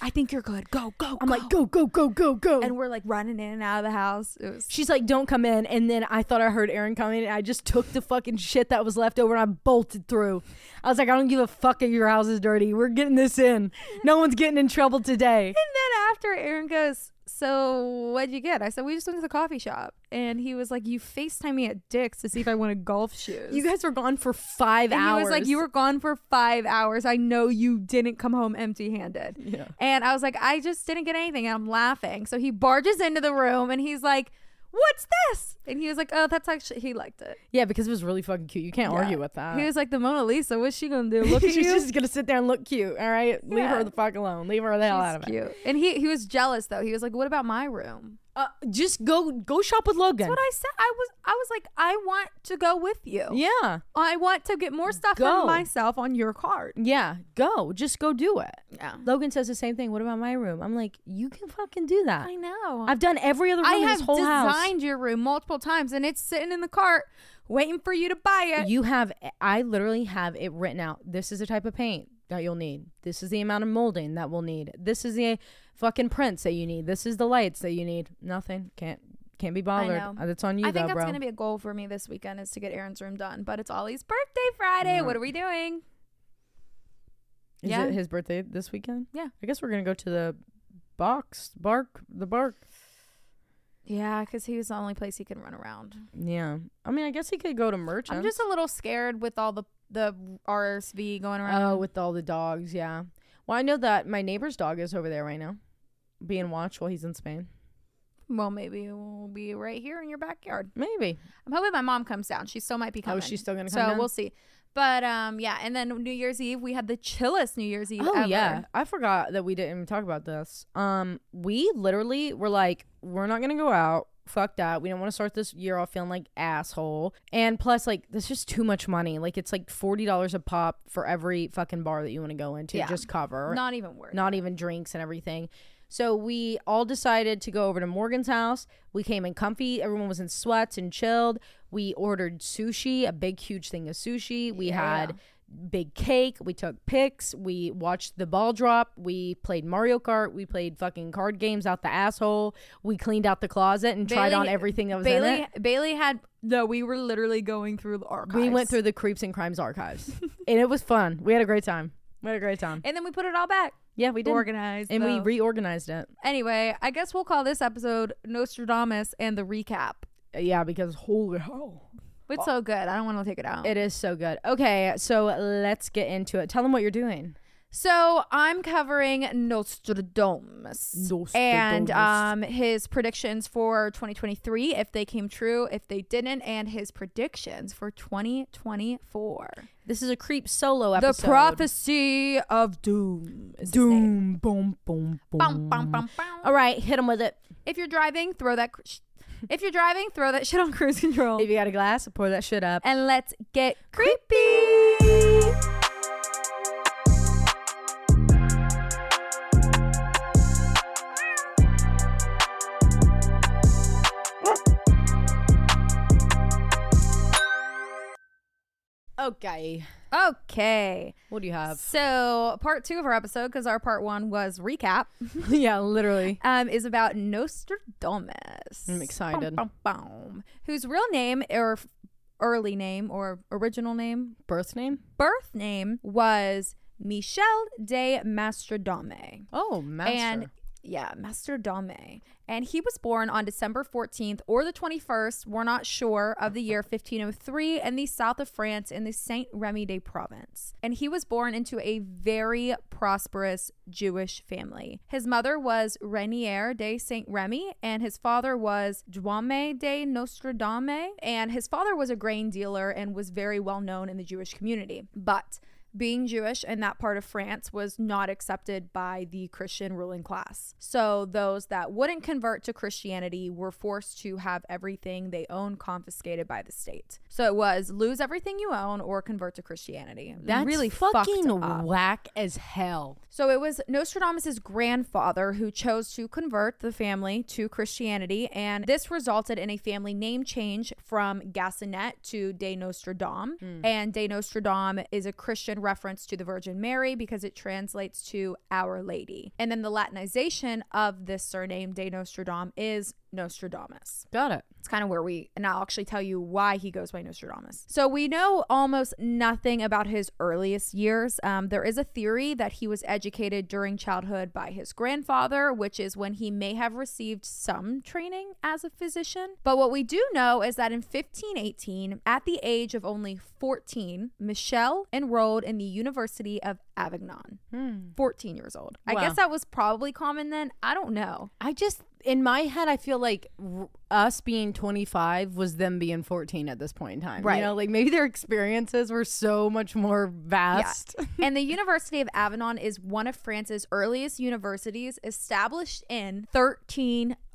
I think you're good. Go, go, I'm like, go, go, go, go, go. And we're like running in and out of the house. It was She's like, don't come in. And then I thought I heard Aaron coming, and I just took the fucking shit that was left over and I bolted through. I was like, I don't give a fuck if your house is dirty. We're getting this in. No one's getting in trouble today. And then after Aaron goes, So what'd you get? I said, We just went to the coffee shop. And he was like, You FaceTime me at Dick's to see if I wanted golf shoes. You guys were gone for five and hours. he was like, You were gone for five hours. I know you didn't come home empty handed. Yeah. And I was like, I just didn't get anything. And I'm laughing. So he barges into the room and he's like, What's this? And he was like, Oh, that's actually, he liked it. Yeah, because it was really fucking cute. You can't Yeah. argue with that. He was like, The Mona Lisa, what's she gonna do? [LAUGHS] Look at She's you. just gonna sit there and look cute. All right, leave Yeah. her the fuck alone. Leave her the hell She's out of it. cute. And he, he was jealous though. He was like, What about my room? Uh, just go go shop with Logan. That's what I said. I was I was like, I want to go with you. yeah, I want to get more stuff Go. for myself on your card. yeah. Go, just go do it. Yeah. Logan says the same thing. What about my room? I'm like, you can fucking do that. I know. I've done every other room I in have this whole house. designed your room multiple times and it's sitting in the cart waiting for you to buy it. You have, I literally have it written out. This is the type of paint that you'll need. This is the amount of molding that we'll need. This is the fucking prints that you need. This is the lights that you need. Nothing. Can't can't be bothered. know. Uh, That's on you I though, think that's bro. gonna be a goal for me this weekend is to get Aaron's room done. But it's Ollie's birthday Friday. Yeah. What are we doing? is yeah. it his birthday this weekend? Yeah. I guess we're gonna go to the box bark the bark. Yeah, because he was the only place he can run around. Yeah. I mean, I guess he could go to merchants. I'm just a little scared with all the the RSV going around. Oh, with all the dogs, yeah. Well, I know that my neighbor's dog is over there right now, being watched while he's in Spain. well, maybe we'll be right here in your backyard. Maybe. I'm hoping my mom comes down. She still might be coming. Oh, she's still gonna so come down? we'll see. But um, yeah, and then New Year's Eve we had the chillest New Year's Eve. Oh ever. yeah, I forgot that we didn't even talk about this. Um, we literally were like, we're not gonna go out. Fuck that. We don't want to start this year off feeling like asshole. And plus, like, this just too much money. Like, it's like forty dollars a pop for every fucking bar that you want to go into. Yeah. Just cover. not even worth. not even drinks and everything. So we all decided to go over to Morgan's house. We came in comfy. Everyone was in sweats and chilled. We ordered sushi, a big, huge thing of sushi. We Yeah. had big cake. We took pics. We watched the ball drop. We played Mario Kart. We played fucking card games out the asshole. We cleaned out the closet and tried on everything that was in Bailey it. Bailey had no. We were literally going through the archives. We went through the creeps and crimes archives, [LAUGHS] and it was fun. We had a great time. We had a great time. and then we put it all back. Yeah, we did. Organized. and we reorganized it. anyway, I guess we'll call this episode Nostradamus and the recap. Yeah, because holy hell. It's so good. I don't want to take it out. It is so good. Okay, so let's get into it. Tell them what you're doing. So I'm covering Nostradamus, and um, his predictions for 2023, if they came true, if they didn't, and his predictions for 2024. This is a creep solo episode. The prophecy of doom. is his name. Doom, boom, boom, boom. Bum, bum, bum, bum. All right, hit them with it. If you're driving, throw that. cr- sh- If you're driving, throw that shit on cruise control. If you got a glass, pour that shit up. and let's get creepy. Okay. Okay. What do you have? So, part two of our episode, because our part one was recap, [LAUGHS] yeah, literally. um, is about Nostradamus. I'm excited. Bum, bum, bum. Whose real name, or f- early name or original name, Birth name? birth name was Michel de Mastrodome. Oh, master. And yeah, Mastrodome. And he was born on December 14th or the 21st, we're not sure, of the year 1503 in the south of France in the Saint Remy de Provence. And he was born into a very prosperous Jewish family. His mother was Renier de Saint Remy, and his father was Duame de Nostradame. And his father was a grain dealer and was very well known in the Jewish community. But being Jewish in that part of France was not accepted by the Christian ruling class. So those that wouldn't convert to Christianity were forced to have everything they own confiscated by the state. So it was lose everything you own or convert to Christianity. That's really fucking whack as hell. So it was Nostradamus' grandfather who chose to convert the family to Christianity, and this resulted in a family name change from Gassenet to De Nostradam. Hmm. And De Nostradam is a Christian reference to the Virgin Mary because it translates to Our Lady. And then the Latinization of this surname, De Nostradam, is Nostradamus. Got it. It's kind of where we, and I'll actually tell you why he goes by Nostradamus. So we know almost nothing about his earliest years. Um, there is a theory that he was educated during childhood by his grandfather, which is when he may have received some training as a physician. But what we do know is that in 1518, at the age of only 14, Michel enrolled in the University of Avignon. Hmm. 14 years old. I Wow. guess that was probably common then. I don't know. I just, in my head, I feel like r- us being 25 was them being 14 at this point in time. Right. You know, like maybe their experiences were so much more vast. and the University of Avignon is one of France's earliest universities, established in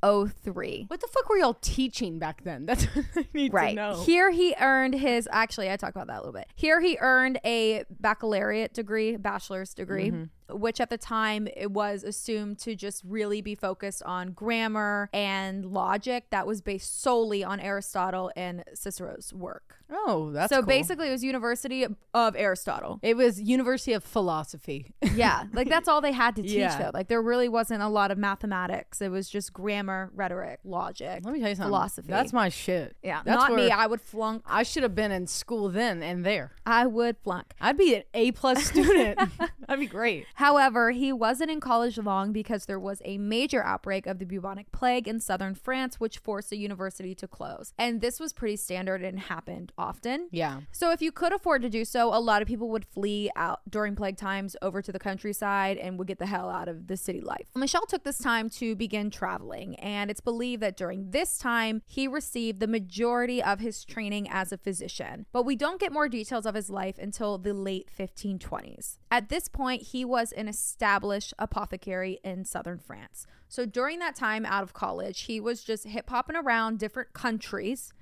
1303. What the fuck were y'all teaching back then? [LAUGHS] That's what I need to Right. know. Here he earned his actually I talk about that a little bit. Here he earned a baccalaureate degree, bachelor's degree, Mm-hmm. Which at the time it was assumed to just really be focused on grammar and logic that was based solely on Aristotle and Cicero's work. oh, that's so cool. basically it was University of Aristotle. it was University of Philosophy. [LAUGHS] Yeah, like that's all they had to teach Yeah. though. Like there really wasn't a lot of mathematics. It was just grammar, rhetoric, logic. Let me tell you something. Philosophy. That's my shit. yeah, That's not me. I would flunk. I should have been in school then and there. I would flunk. I'd be an A plus student. [LAUGHS] That'd be great. However, he wasn't in college long because there was a major outbreak of the bubonic plague in southern France, which forced the university to close. And this was pretty standard and happened often. Yeah. So, if you could afford to do so, a lot of people would flee out during plague times over to the countryside and would get the hell out of the city life. Michel took this time to begin traveling, and it's believed that during this time, he received the majority of his training as a physician. But we don't get more details of his life until the late 1520s. At this point, he was an established apothecary in southern France. So, during that time out of college, he was just hip hopping around different countries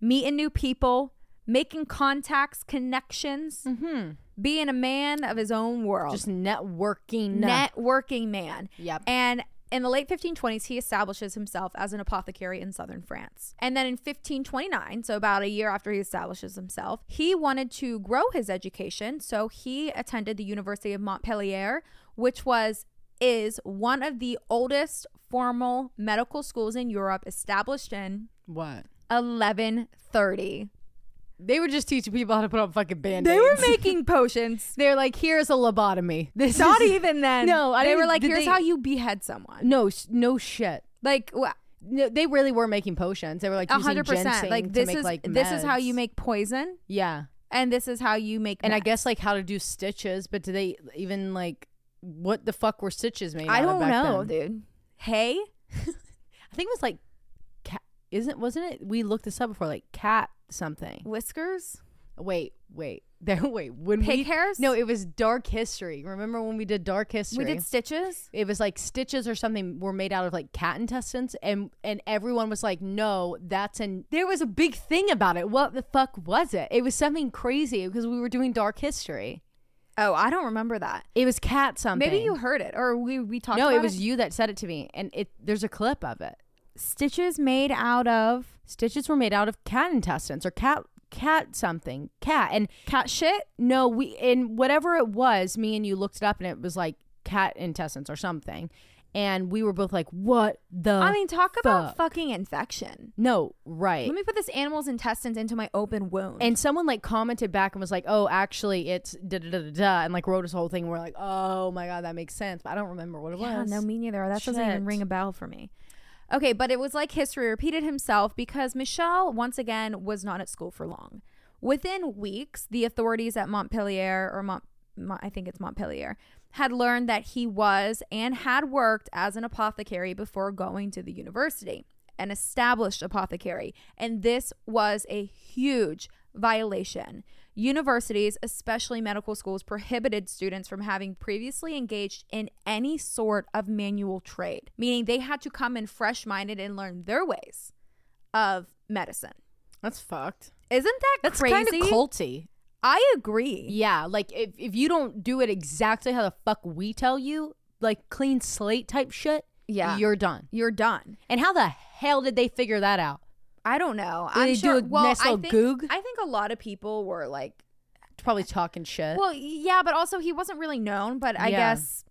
meeting new people, making contacts, connections, mm-hmm. being a man of his own world, Just networking. networking man. Yep. And in the late 1520s, he establishes himself as an apothecary in southern France. And then in 1529, so about a year after he establishes himself, he wanted to grow his education. So he attended the University of Montpellier, which was is one of the oldest formal medical schools in Europe established in What? 1130. They were just teaching people how to put on fucking band [LAUGHS] They were making potions. They're like, here's a lobotomy. [LAUGHS] This Not is- even then. No, I they were like, "Here's they- how you behead someone." No, no shit. Like wha- No, they really were making potions. They were like a hundred percent. Like this make is like this is how you make poison, Yeah, and this is how you make. and I guess like how to do stitches. But do they even like what the fuck were stitches made? I don't back know, then? dude. Hey, [LAUGHS] I think it was like cat. Isn't wasn't it? We looked this up before. Like cat something. whiskers, Wait, wait. [LAUGHS] There. Wait. When pig we hairs. no, it was dark history. Remember when we did dark history? we did stitches. it was like stitches or something were made out of like cat intestines and and everyone was like no that's an there was a big thing about it what the fuck was it it was something crazy because we were doing dark history Oh, I don't remember that. it was cat something Maybe you heard it, or we we talked. no it was you that said it to me and it there's a clip of it stitches made out of stitches were made out of cat intestines or cat cat something cat and cat shit. no we and whatever it was me and you looked it up and it was like cat intestines or something and we were both like, "What the?" I mean, talk about fucking infection. no, right. Let me put this animal's intestines into my open wound. and someone like commented back and was like, "Oh, actually, it's da da da da da," and like wrote this whole thing. And we're like, "Oh my god, that makes sense," but I don't remember what it yeah, was. no, me neither. That doesn't even ring a bell for me. Okay, but it was like history repeated himself because Michel once again was not at school for long. Within weeks, the authorities at Montpellier or Mont I think it's Montpellier had learned that he was and had worked as an apothecary before going to the university, an established apothecary, and this was a huge violation. Universities, especially medical schools, prohibited students from having previously engaged in any sort of manual trade, meaning they had to come in fresh minded and learn their ways of medicine. That's fucked. Isn't that That's crazy? kind of culty. I agree. Yeah, like if if you don't do it exactly how the fuck we tell you, like clean slate type shit, Yeah. you're done. You're done. And how the hell did they figure that out? I don't know. Did I'm they do a well, nice I little think, goog? I think a lot of people were like, Probably talking shit. well, yeah, but also he wasn't really known. But I Yeah. guess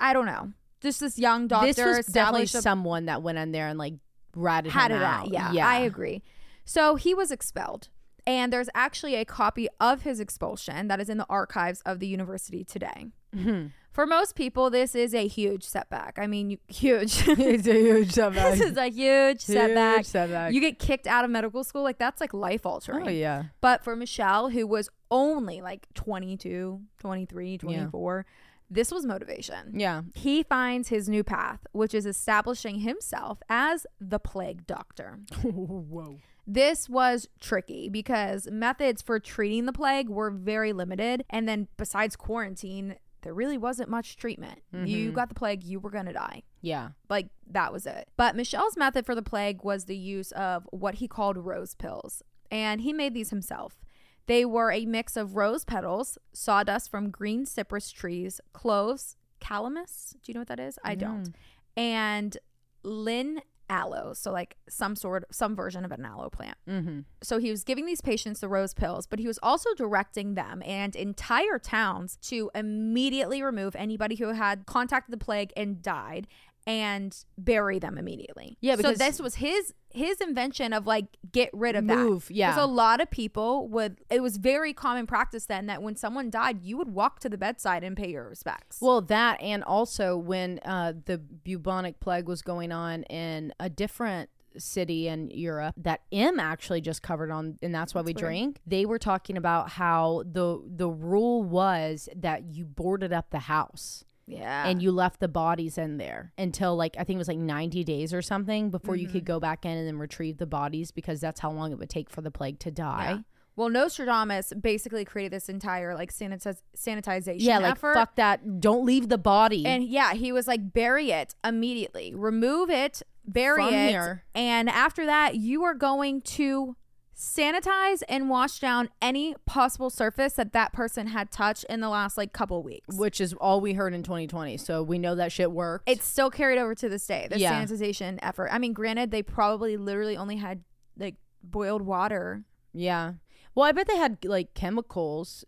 I don't know. Just this young doctor this was definitely established a someone that went in there and like ratted had him it out. out. Yeah, I agree. So he was expelled. And there's actually a copy of his expulsion that is in the archives of the university today. Mm-hmm. For most people, this is a huge setback. I mean, you, [LAUGHS] huge. [LAUGHS] it's a huge setback. this is a huge setback. Huge setback. You get kicked out of medical school, like that's like life altering. oh yeah. But for Michel, who was only like 22, 23, 24, this was motivation. Yeah. He finds his new path, which is establishing himself as the plague doctor. [LAUGHS] Whoa. This was tricky because methods for treating the plague were very limited. And then, besides quarantine, there really wasn't much treatment. You Mhm. got the plague, you were going to die. Yeah. Like, that was it. But Michel's method for the plague was the use of what he called rose pills. And he made these himself. They were a mix of rose petals, sawdust from green cypress trees, cloves, calamus. Do you know what that is? I don't. And lin aloe. So, like some sort, some version of an aloe plant. Mm-hmm. So he was giving these patients the rose pills, but he was also directing them and entire towns to immediately remove anybody who had contacted the plague and died and bury them immediately. Yeah, because- so this was his his invention of like get rid of that. Move, yeah. Because a lot of people would it was very common practice then that when someone died, you would walk to the bedside and pay your respects. Well, that and also when uh, the bubonic plague was going on in a different city in Europe that M actually just covered on, and that's why we weird. drink. They were talking about how the the rule was that you boarded up the house yeah. and you left the bodies in there until like I think it was like 90 days or something before you Mm-hmm. could go back in and then retrieve the bodies because that's how long it would take for the plague to die. Yeah. Well, Nostradamus basically created this entire like sanitiz- sanitization Yeah, like effort. fuck that. Don't leave the body. And yeah, he was like, bury it immediately, remove it, bury From it, here. and after that, you are going to sanitize and wash down any possible surface that that person had touched in the last like couple weeks. which is all we heard in 2020. So we know that shit worked. It's still carried over to this day. The Yeah. sanitization effort. I mean, granted, they probably literally only had like boiled water. yeah. Well, I bet they had like chemicals,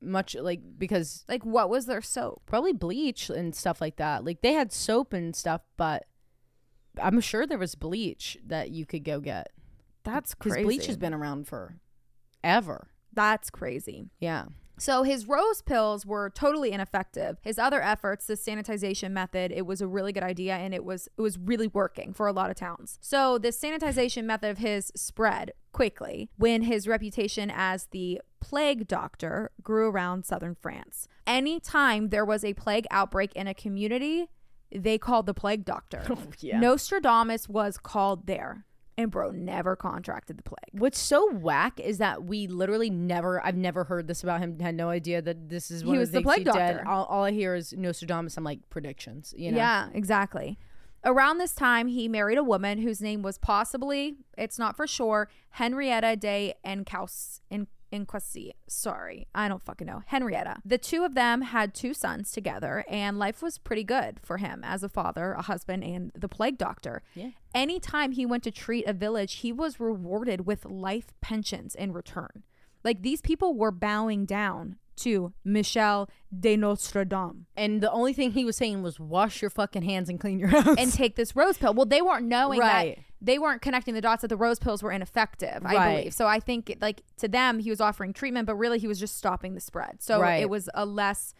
much like because Like, what was their soap? probably bleach and stuff like that. Like they had soap and stuff, but I'm sure there was bleach that you could go get That's because crazy. bleach has been around for ever. That's crazy. Yeah. So his rose pills were totally ineffective. His other efforts, the sanitization method, it was a really good idea and it was it was really working for a lot of towns. So this sanitization method of his spread quickly when his reputation as the plague doctor grew around southern France. Anytime there was a plague outbreak in a community, they called the plague doctor. [LAUGHS] Oh, yeah. Nostradamus was called there. And bro never contracted the plague. What's so whack is that we literally never, I've never heard this about him. Had no idea that this is He was the the, plague did. doctor. All, all I hear is Nostradamus. I'm like predictions. You know. Yeah, exactly. Around this time, he married a woman whose name was possibly, it's not for sure, Henrietta de Encaus, en, Enquasi. Sorry, I don't fucking know. Henrietta. The two of them had two sons together, and life was pretty good for him as a father, a husband, and the plague doctor. Yeah. Anytime he went to treat a village, he was rewarded with life pensions in return. Like these people were bowing down to Michel de Notre Dame. And the only thing he was saying was wash your fucking hands and clean your [LAUGHS] house. and take this rose pill. Well, they weren't knowing Right. that they weren't connecting the dots that the rose pills were ineffective. I believe so. I think like to them he was offering treatment, but really he was just stopping the spread. So Right. it was a less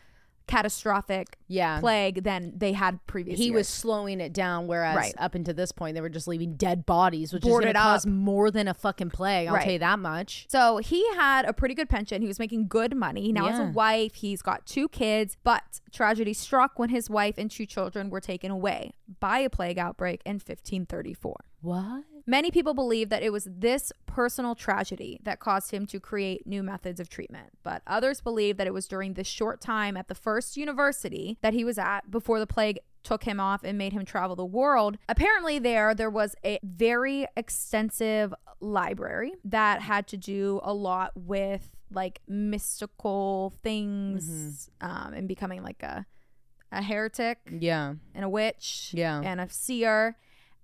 catastrophic yeah. plague than they had previously. he was slowing it down, whereas Right. up until this point, they were just leaving dead bodies, which is going to cause more than a fucking plague. I'll Right. tell you that much. So he had a pretty good pension. He was making good money. He now has a wife. He's got two kids. But tragedy struck when his wife and two children were taken away by a plague outbreak in 1534. What? Many people believe that it was this personal tragedy that caused him to create new methods of treatment, but others believe that it was during this short time at the first university that he was at before the plague took him off and made him travel the world. Apparently there there was a very extensive library that had to do a lot with like mystical things um, and becoming like a a heretic Yeah. and a witch Yeah. and a seer.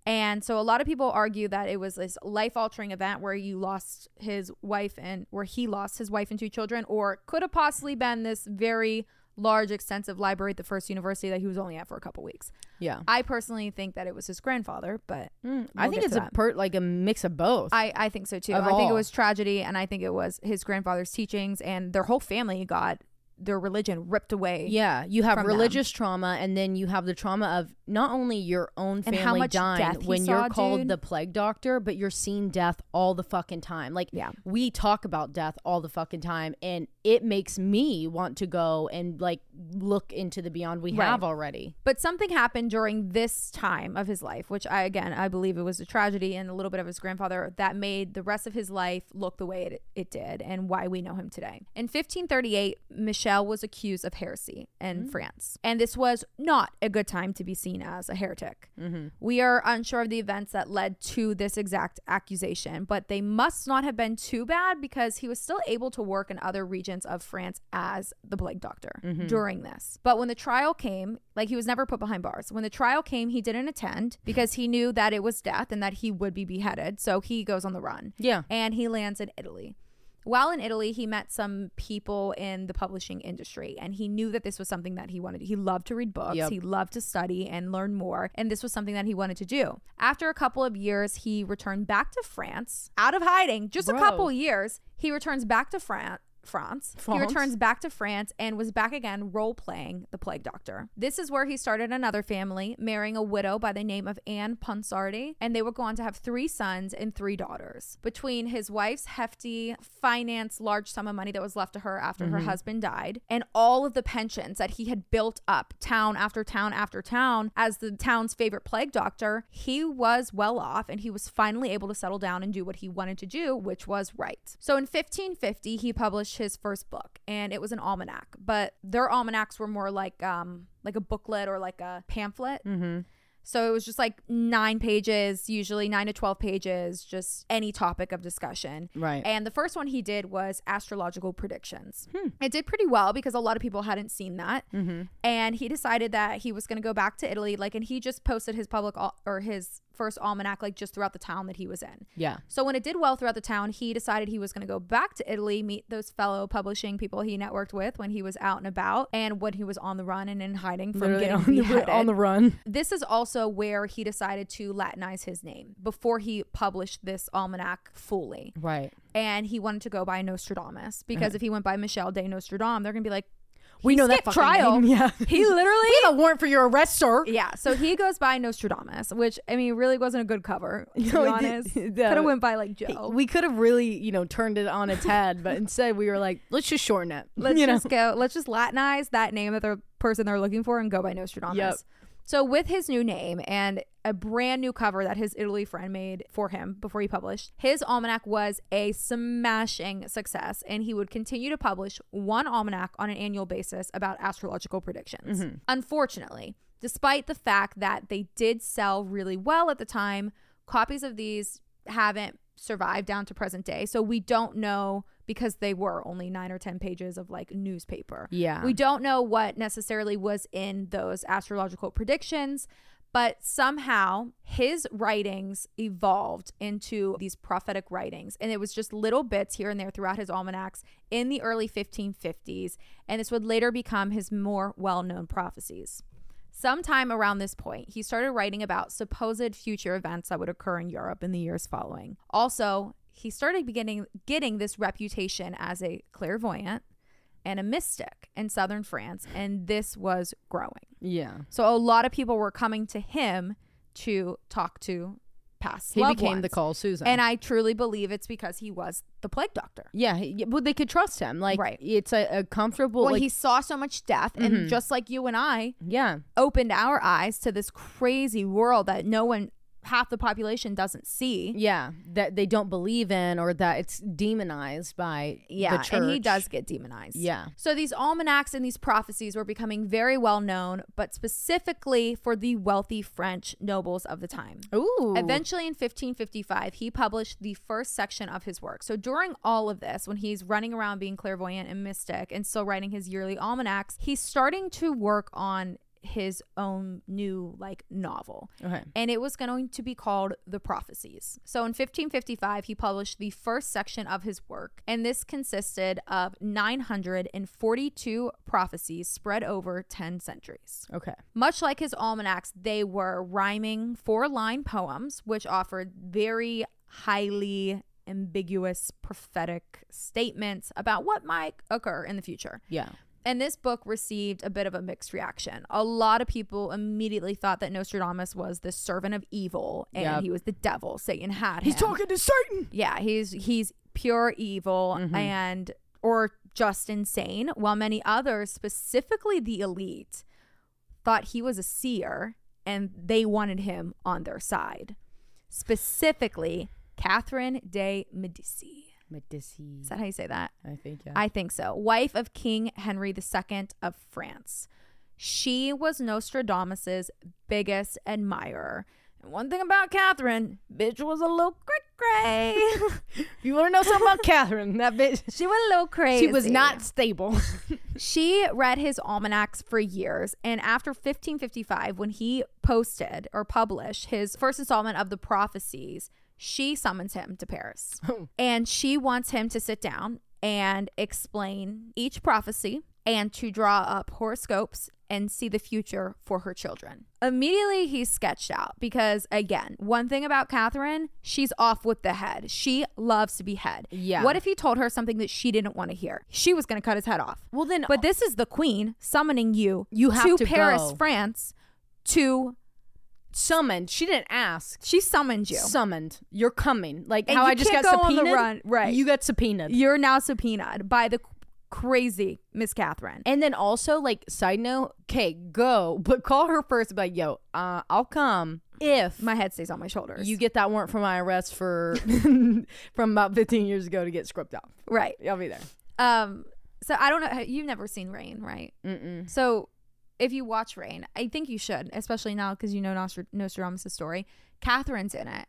And so a lot of people argue that it was this life altering event where you lost his wife and where he lost his wife and two children, or could have possibly been this very large, extensive library at the first university that he was only at for a couple weeks. Yeah. I personally think that it was his grandfather, but hmm. I We'll think it's a per like a mix of both. I, I think so too. Of I think it was tragedy and I think it was his grandfather's teachings and their whole family got their religion ripped away. yeah, you have from them. religious trauma, and then you have the trauma of not only your own And family how much dying death when saw, you're called dude. the plague doctor, but you're seeing death all the fucking time. Like, Yeah. we talk about death all the fucking time, and it makes me want to go and like look into the beyond we Right. have already. But something happened during this time of his life, which I again I believe it was a tragedy and a little bit of his grandfather that made the rest of his life look the way it, it did and why we know him today. In 1538, Michel was accused of heresy in mm-hmm. France, and this was not a good time to be seen as a heretic. Mm-hmm. We are unsure of the events that led to this exact accusation, but they must not have been too bad because he was still able to work in other regions of France as the plague doctor mm-hmm. during this. But when the trial came, like he was never put behind bars. When the trial came, he didn't attend because he knew that it was death and that he would be beheaded. So he goes on the run Yeah. and he lands in Italy. While in Italy, he met some people in the publishing industry and he knew that this was something that he wanted. He loved to read books, Yep. he loved to study and learn more, and this was something that he wanted to do. After a couple of years, he returned back to France out of hiding, just Bro. a couple years. He returns back to France. France. He returns back to France and was back again role playing the plague doctor. This is where he started another family, marrying a widow by the name of Anne Ponsardi, and they would go on to have three sons and three daughters. Between his wife's hefty finance large sum of money that was left to her after her mm-hmm. husband died, and all of the pensions that he had built up town after town after town as the town's favorite plague doctor, he was well off and he was finally able to settle down and do what he wanted to do, which was write. So in 1550, he published his first book and it was an almanac, but their almanacs were more like um like a booklet or like a pamphlet. Mm-hmm. So it was just like nine pages, usually nine to 12 pages, just any topic of discussion. Right. And the first one he did was astrological predictions. Hmm. It did pretty well because a lot of people hadn't seen that. Mm-hmm. And he decided that he was going to go back to Italy. Like, and he just posted his public al- or his first almanac, like just throughout the town that he was in. Yeah. So when it did well throughout the town, he decided he was going to go back to Italy, meet those fellow publishing people he networked with when he was out and about and when he was on the run and in hiding from Literally getting on the, [LAUGHS] on the run. This is also where he decided to Latinize his name before he published this almanac fully. Right. And he wanted to go by Nostradamus because if he went by Michel de Nostradam, they're going to be like, We know that fucking trial. name. Yeah. He literally we have a warrant for your arrest, sir. yeah, so he goes by Nostradamus, which I mean really wasn't a good cover. To [LAUGHS] No, be honest, [LAUGHS] could have went by like Joe. We could have really, you know, turned it on its head, but instead we were like, let's just shorten it. let's [LAUGHS] you know? just go. Let's just Latinize that name of the person they're looking for and go by Nostradamus. Yep. So with his new name and a brand new cover that his Italy friend made for him before he published, his almanac was a smashing success, and he would continue to publish one almanac on an annual basis about astrological predictions. Mm-hmm. Unfortunately, despite the fact that they did sell really well at the time, copies of these haven't survived down to present day. So we don't know because they were only nine or 10 pages of like newspaper. Yeah. We don't know what necessarily was in those astrological predictions, But somehow his writings evolved into these prophetic writings. And it was just little bits here and there throughout his almanacs in the early 1550s. And this would later become his more well known prophecies. Sometime around this point, he started writing about supposed future events that would occur in Europe in the years following. Also, he started beginning getting this reputation as a clairvoyant and a mystic in southern France, and this was growing. Yeah. So a lot of people were coming to him to talk to past He became the call Susan. And I truly believe it's because he was the plague doctor. yeah, he, well, they could trust him. Like, Right. it's a, a comfortable. Well, like, he saw so much death, Mhm. and just like you and I, yeah, opened our eyes to this crazy world that no one, half the population, doesn't see. yeah, that they don't believe in or that it's demonized by Yeah, the church. and he does get demonized. Yeah. So these almanacs and these prophecies were becoming very well known, but specifically for the wealthy French nobles of the time. Ooh. Eventually, in 1555, he published the first section of his work. So, during all of this, when he's running around being clairvoyant and mystic and still writing his yearly almanacs, he's starting to work on his own new like novel Okay. and it was going to be called The Prophecies. So in 1555, he published the first section of his work, and this consisted of 942 prophecies spread over 10 centuries. Okay. Much like his almanacs, they were rhyming four line poems, which offered very highly ambiguous prophetic statements about what might occur in the future. Yeah. And this book received a bit of a mixed reaction. A lot of people immediately thought that Nostradamus was the servant of evil and Yep. he was the devil. Satan had him. He's talking to Satan. Yeah, he's he's pure evil Mhm. and or just insane, while many others, specifically the elite, thought he was a seer and they wanted him on their side. Specifically, Catherine de Medici. Medici. Is that how you say that? I think yeah. I think so. Wife of King Henry II of France. She was Nostradamus's biggest admirer. And one thing about Catherine, bitch was a little cray cray. [LAUGHS] you want to know something about Catherine? That bitch. [LAUGHS] she was a little crazy. She was not stable. [LAUGHS] She read his almanacs for years, and after 1555, when he posted or published his first installment of the prophecies, she summons him to Paris. [LAUGHS] Hmm. and she wants him to sit down and explain each prophecy and to draw up horoscopes and see the future for her children. Immediately, he's sketched out because, again, one thing about Catherine, she's off with the head. She loves to be head. Yeah. What if he told her something that she didn't want to hear? She was going to cut his head off. well, then, But this is the queen summoning you, You have to, to Paris, go. France, to summoned. She didn't ask. she summoned you. Summoned. You're coming. Like And how I just got go subpoenaed. Right. You got subpoenaed. You're now subpoenaed by the crazy Miss Catherine. And then also, like, side note, okay, go, [LAUGHS] but call her first. be Like, yo, uh, I'll come if My head stays on my shoulders. you get that warrant for my arrest for [LAUGHS] from about 15 years ago to get scrubbed out. right. I'll be there. Um. So I don't know. You've never seen Reign, right? Mm-mm. So if you watch Reign, I think you should, especially now because you know Nostr- Nostradamus' story. Catherine's in it.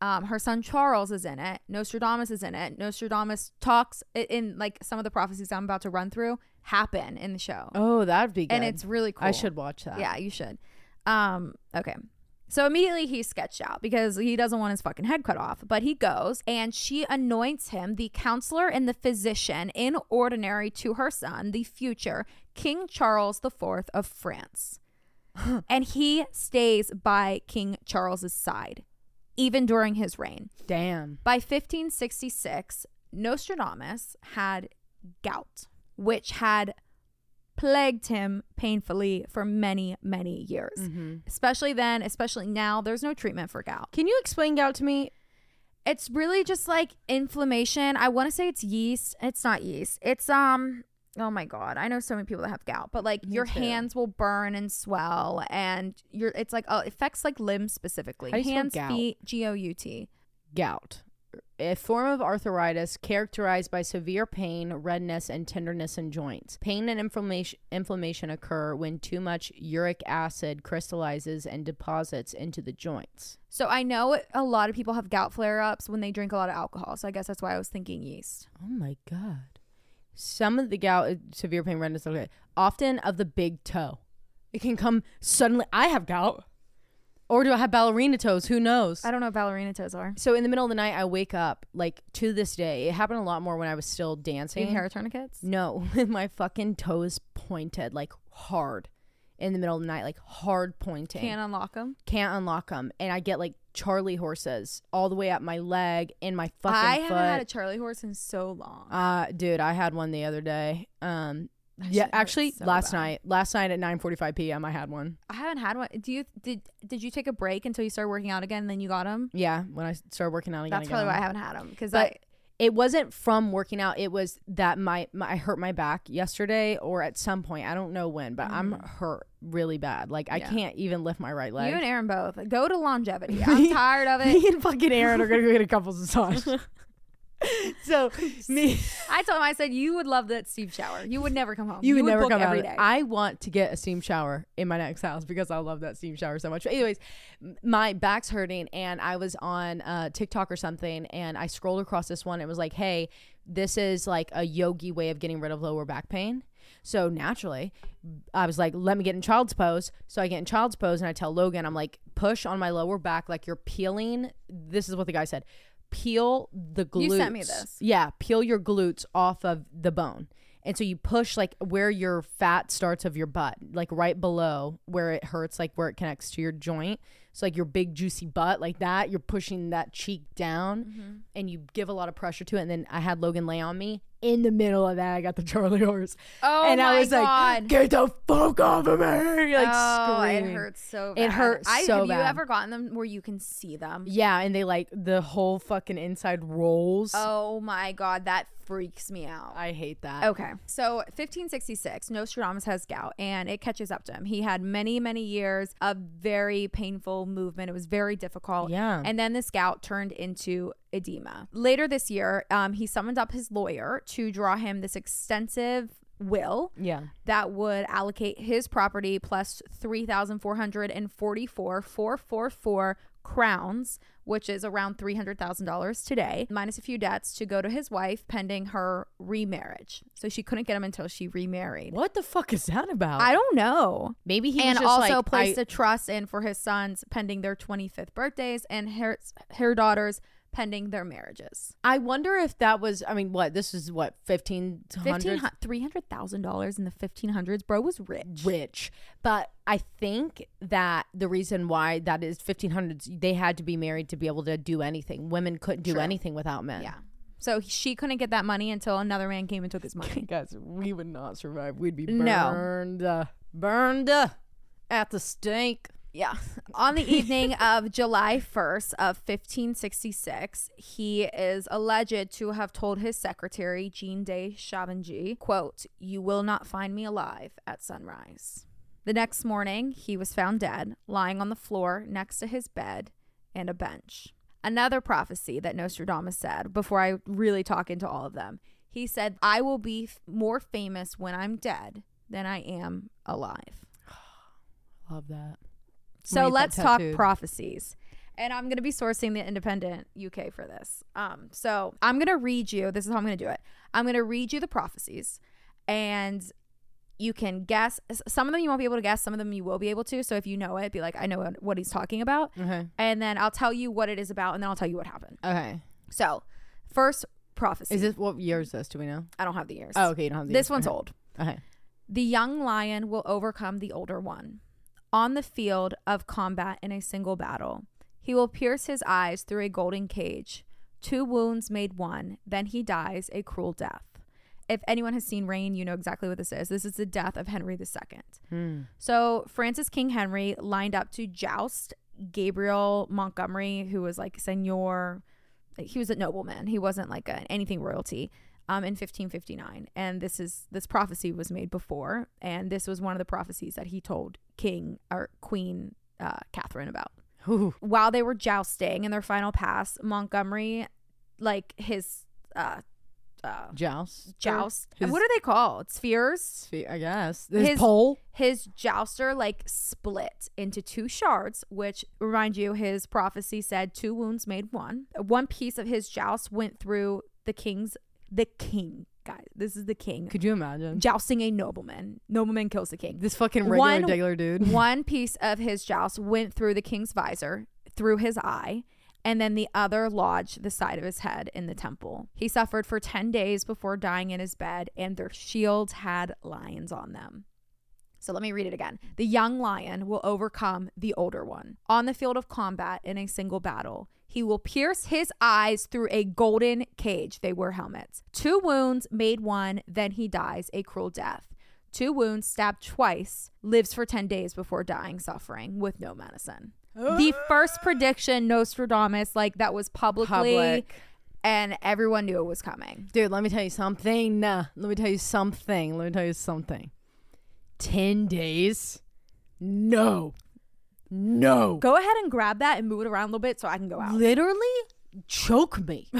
Um, her son Charles is in it. Nostradamus is in it. Nostradamus talks i- in like some of the prophecies I'm about to run through happen in the show, Oh, that'd be good. and it's really cool. I should watch that. Yeah, you should. Um, okay. So immediately he's sketched out because he doesn't want his fucking head cut off. But he goes and she anoints him the counselor and the physician in ordinary to her son, the future King Charles IV of France. and he stays by King Charles's side, even during his reign. Damn. By 1566, Nostradamus had gout, which had plagued him painfully for many, many years. Mm-hmm. Especially then, especially now, there's no treatment for gout. Can you explain gout to me? It's really just like inflammation. I want to say it's yeast. It's not yeast. It's um oh my god. I know so many people that have gout, but like Me your too. hands will burn and swell and your it's like oh it affects like limbs specifically. How do you spell hands, gout? feet, G O U T. Gout. A form of arthritis characterized by severe pain, redness, and tenderness in joints. Pain and inflammation inflammation occur when too much uric acid crystallizes and deposits into the joints. So I know a lot of people have gout flare ups when they drink a lot of alcohol. So I guess that's why I was thinking yeast. Oh my god. Some of the gout, uh, severe pain, redness, okay, often of the big toe. It can come suddenly. I have gout. Or do I have ballerina toes? Who knows? I don't know what ballerina toes are. So in the middle of the night, I wake up like to this day. It happened a lot more when I was still Do you dancing. hair tourniquets? No, [LAUGHS] With my fucking toes pointed like hard in the middle of the night, like hard pointing. Can't unlock them. Can't unlock them, and I get like Charlie horses all the way up my leg and my fucking foot I haven't had a Charlie horse in so long. uh, dude, I had one the other day. Um, That yeah, actually, so last bad. night, last night at 9:45 p.m., I had one. I haven't had one. Do you did did you take a break until you started working out again? and Then you got them. Yeah, when I started working out again. That's got probably why I haven't had them because I it wasn't from working out. It was that my, my I hurt my back yesterday or at some point. I don't know when, but I'm hurt really bad. Like I Mm. Can't even lift my right leg. you and Aaron both go to longevity. [LAUGHS] I'm tired of it. [LAUGHS] Me and fucking Aaron are gonna go get a couples massage. [LAUGHS] [LAUGHS] so [LAUGHS] me, I told him I said you would love that steam shower. You would never come home. you, would never come every day. I want to get a steam shower in my next house because I love that steam shower so much. But anyways, my back's hurting, and I was on uh, TikTok or something, and I scrolled across this one. It was like, hey, this is like a yogi way of getting rid of lower back pain. So naturally, I was like, let me get in child's pose. So I get in child's pose and I tell Logan, I'm like, push on my lower back like you're peeling. This is what the guy said. Peel the glutes. You sent me this. Yeah, peel your glutes off of the bone. And so you push like where your fat starts of your butt, like right below where it hurts, like where it connects to your joint. So like your big juicy butt, like that, you're pushing that cheek down Mm-hmm. and you give a lot of pressure to it. And then I had Logan lay on me. In the middle of that, I got the Charlie horse. oh and my I was god. like, get the fuck off of me. Like oh, screaming. it hurts so It bad. hurt I, so have you ever gotten them where you can see them? Yeah, and they like the whole fucking inside rolls. Oh my god, that freaks me out. I hate that. Okay. So 1566, Nostradamus has gout and it catches up to him. He had many, many years of very painful movement. It was very difficult. Yeah. And then this gout turned into edema. Later this year, um, he summoned up his lawyer to draw him this extensive will Yeah. that would allocate his property plus 3,444 444 crowns, which is around $300,000 today, minus a few debts to go to his wife pending her remarriage. So she couldn't get him until she remarried. What the fuck is that about? I don't know. Maybe he and also like, placed I- a trust in for his sons pending their 25th birthdays and her, her daughters pending their marriages. I wonder if that was. I mean, what this is what fifteen Fifteen hundred three hundred thousand dollars in the fifteen hundreds, bro was rich. rich, but I think that the reason why that is fifteen hundreds, they had to be married to be able to do anything. Women couldn't do True. anything without men. Yeah. So she couldn't get that money until another man came and took his money. [LAUGHS] guys, we would not survive. We'd be No. burned, uh, burned uh, at the stake. Yeah. On the evening of July 1st of 1566, he is alleged to have told his secretary, Jean de Chavigny, quote, "You will not find me alive at sunrise." The next morning, he was found dead, lying on the floor next to his bed and a bench. Another prophecy that Nostradamus said, before I really talk into all of them, he said, I will be f- more famous when I'm dead than I am alive. Love that. So let's talk prophecies. And I'm going to be sourcing the independent UK for this. Um, so I'm going to read you. This is how I'm going to do it. I'm going to read you the prophecies, and you can guess. Some of them you won't be able to guess. Some of them you will be able to. So if you know it, be like, I know what- what he's talking about. Okay. And then I'll tell you what it is about, and then I'll tell you what happened. Okay. So, first prophecy. Is this what year is this? Do we know? I don't have the years. Oh, okay. You don't have the years. this years. one's okay. old. Okay. The young lion will overcome the older one. On the field of combat in a single battle, he will pierce his eyes through a golden cage. Two wounds made one, then he dies a cruel death. If anyone has seen Reign, you know exactly what this is. This is the death of Henry II. Hmm. So Francis King Henry lined up to joust Gabriel Montgomery, who was like seigneur. He was a nobleman. He wasn't like a, anything royalty. Um, in 1559, and this is this prophecy was made before, and this was one of the prophecies that he told King or Queen uh, Catherine about. Ooh. While they were jousting in their final pass, Montgomery, like his uh, uh, Joust. joust, His- what are they called? Spheres Sphere, I guess. His, His- pole. his jouster like split into two shards, which remind you his prophecy said two wounds made one. One piece of his joust went through the king's the king guys, this is the king Could you imagine? jousting a nobleman. Nobleman kills the king. This fucking regular One- regular dude. [LAUGHS] One piece of his joust went through the king's visor, through his eye, and then the other lodged the side of his head in the temple. He suffered for 10 days before dying in his bed, and their shields had lions on them. So let me read it again. The young lion will overcome the older one. On the field of combat in a single battle, he will pierce his eyes through a golden cage. They wear helmets. Two wounds made one, then he dies a cruel death. Two wounds stabbed twice, lives for 10 days before dying, suffering with no medicine. the [GASPS] first prediction, Nostradamus, like that was publicly, Public. and everyone knew it was coming. Dude, let me tell you something. Let me tell you something. Let me tell you something. 10 days? No. No. Go ahead and grab that and move it around a little bit so I can go out. Literally choke me.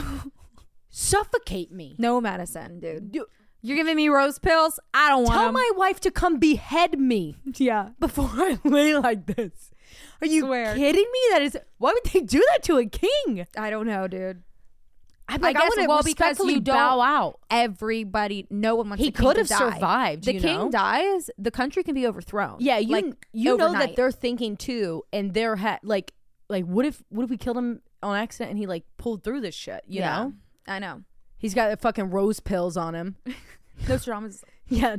Suffocate me. No medicine, dude. You- You're giving me rose pills? I don't want Tell 'em. my wife to come behead me yeah. before I [LAUGHS] lay like this. Are you Swear. kidding me? That is why would they do that to a king? I don't know, dude. I'm I guess, would well, because you don't- bow out. Everybody, no one wants. He could have survived. The king know? dies, the country can be overthrown. Yeah, you like, you know that they're thinking too, and they're ha- like like what if what if we killed him on accident and he like pulled through this shit? You Yeah. know, I know. he's got the fucking rose pills on him. [LAUGHS] Nostradamus. [LAUGHS] yeah,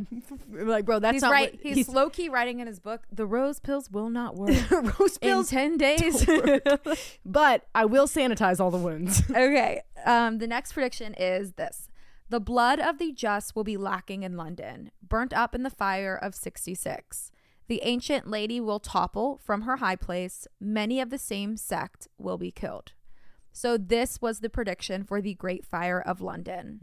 like bro, that's he's not right. what- he's, low key writing in his book. The rose pills will not work [LAUGHS] rose in pills. ten days. but I will sanitize all the wounds. [LAUGHS] okay. Um, the next prediction is this: the blood of the just will be lacking in London, burnt up in the fire of '66. The ancient lady will topple from her high place. Many of the same sect will be killed. So this was the prediction for the Great Fire of London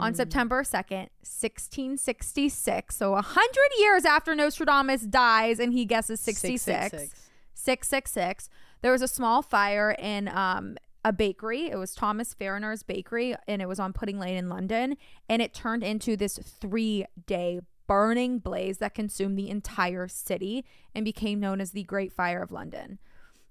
on September 2nd, 1666. So 100 years after Nostradamus dies and he guesses 66. 666. 666. There was a small fire in um, a bakery. It was Thomas Farriner's bakery, and it was on Pudding Lane in London. And it turned into this three day burning blaze that consumed the entire city and became known as the Great Fire of London.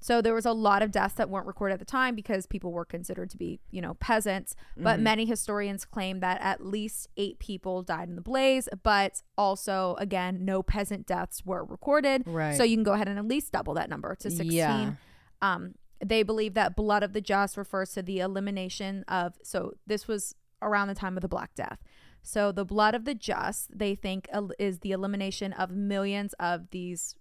So there was a lot of deaths that weren't recorded at the time because people were considered to be, you know, peasants. But many historians claim that at least eight people died in the blaze. But also, again, no peasant deaths were recorded. Right. So you can go ahead and at least double that number to 16. Yeah. Um, they believe that blood of the just refers to the elimination of. So this was around the time of the Black Death. So the blood of the just, they think, is the elimination of millions of these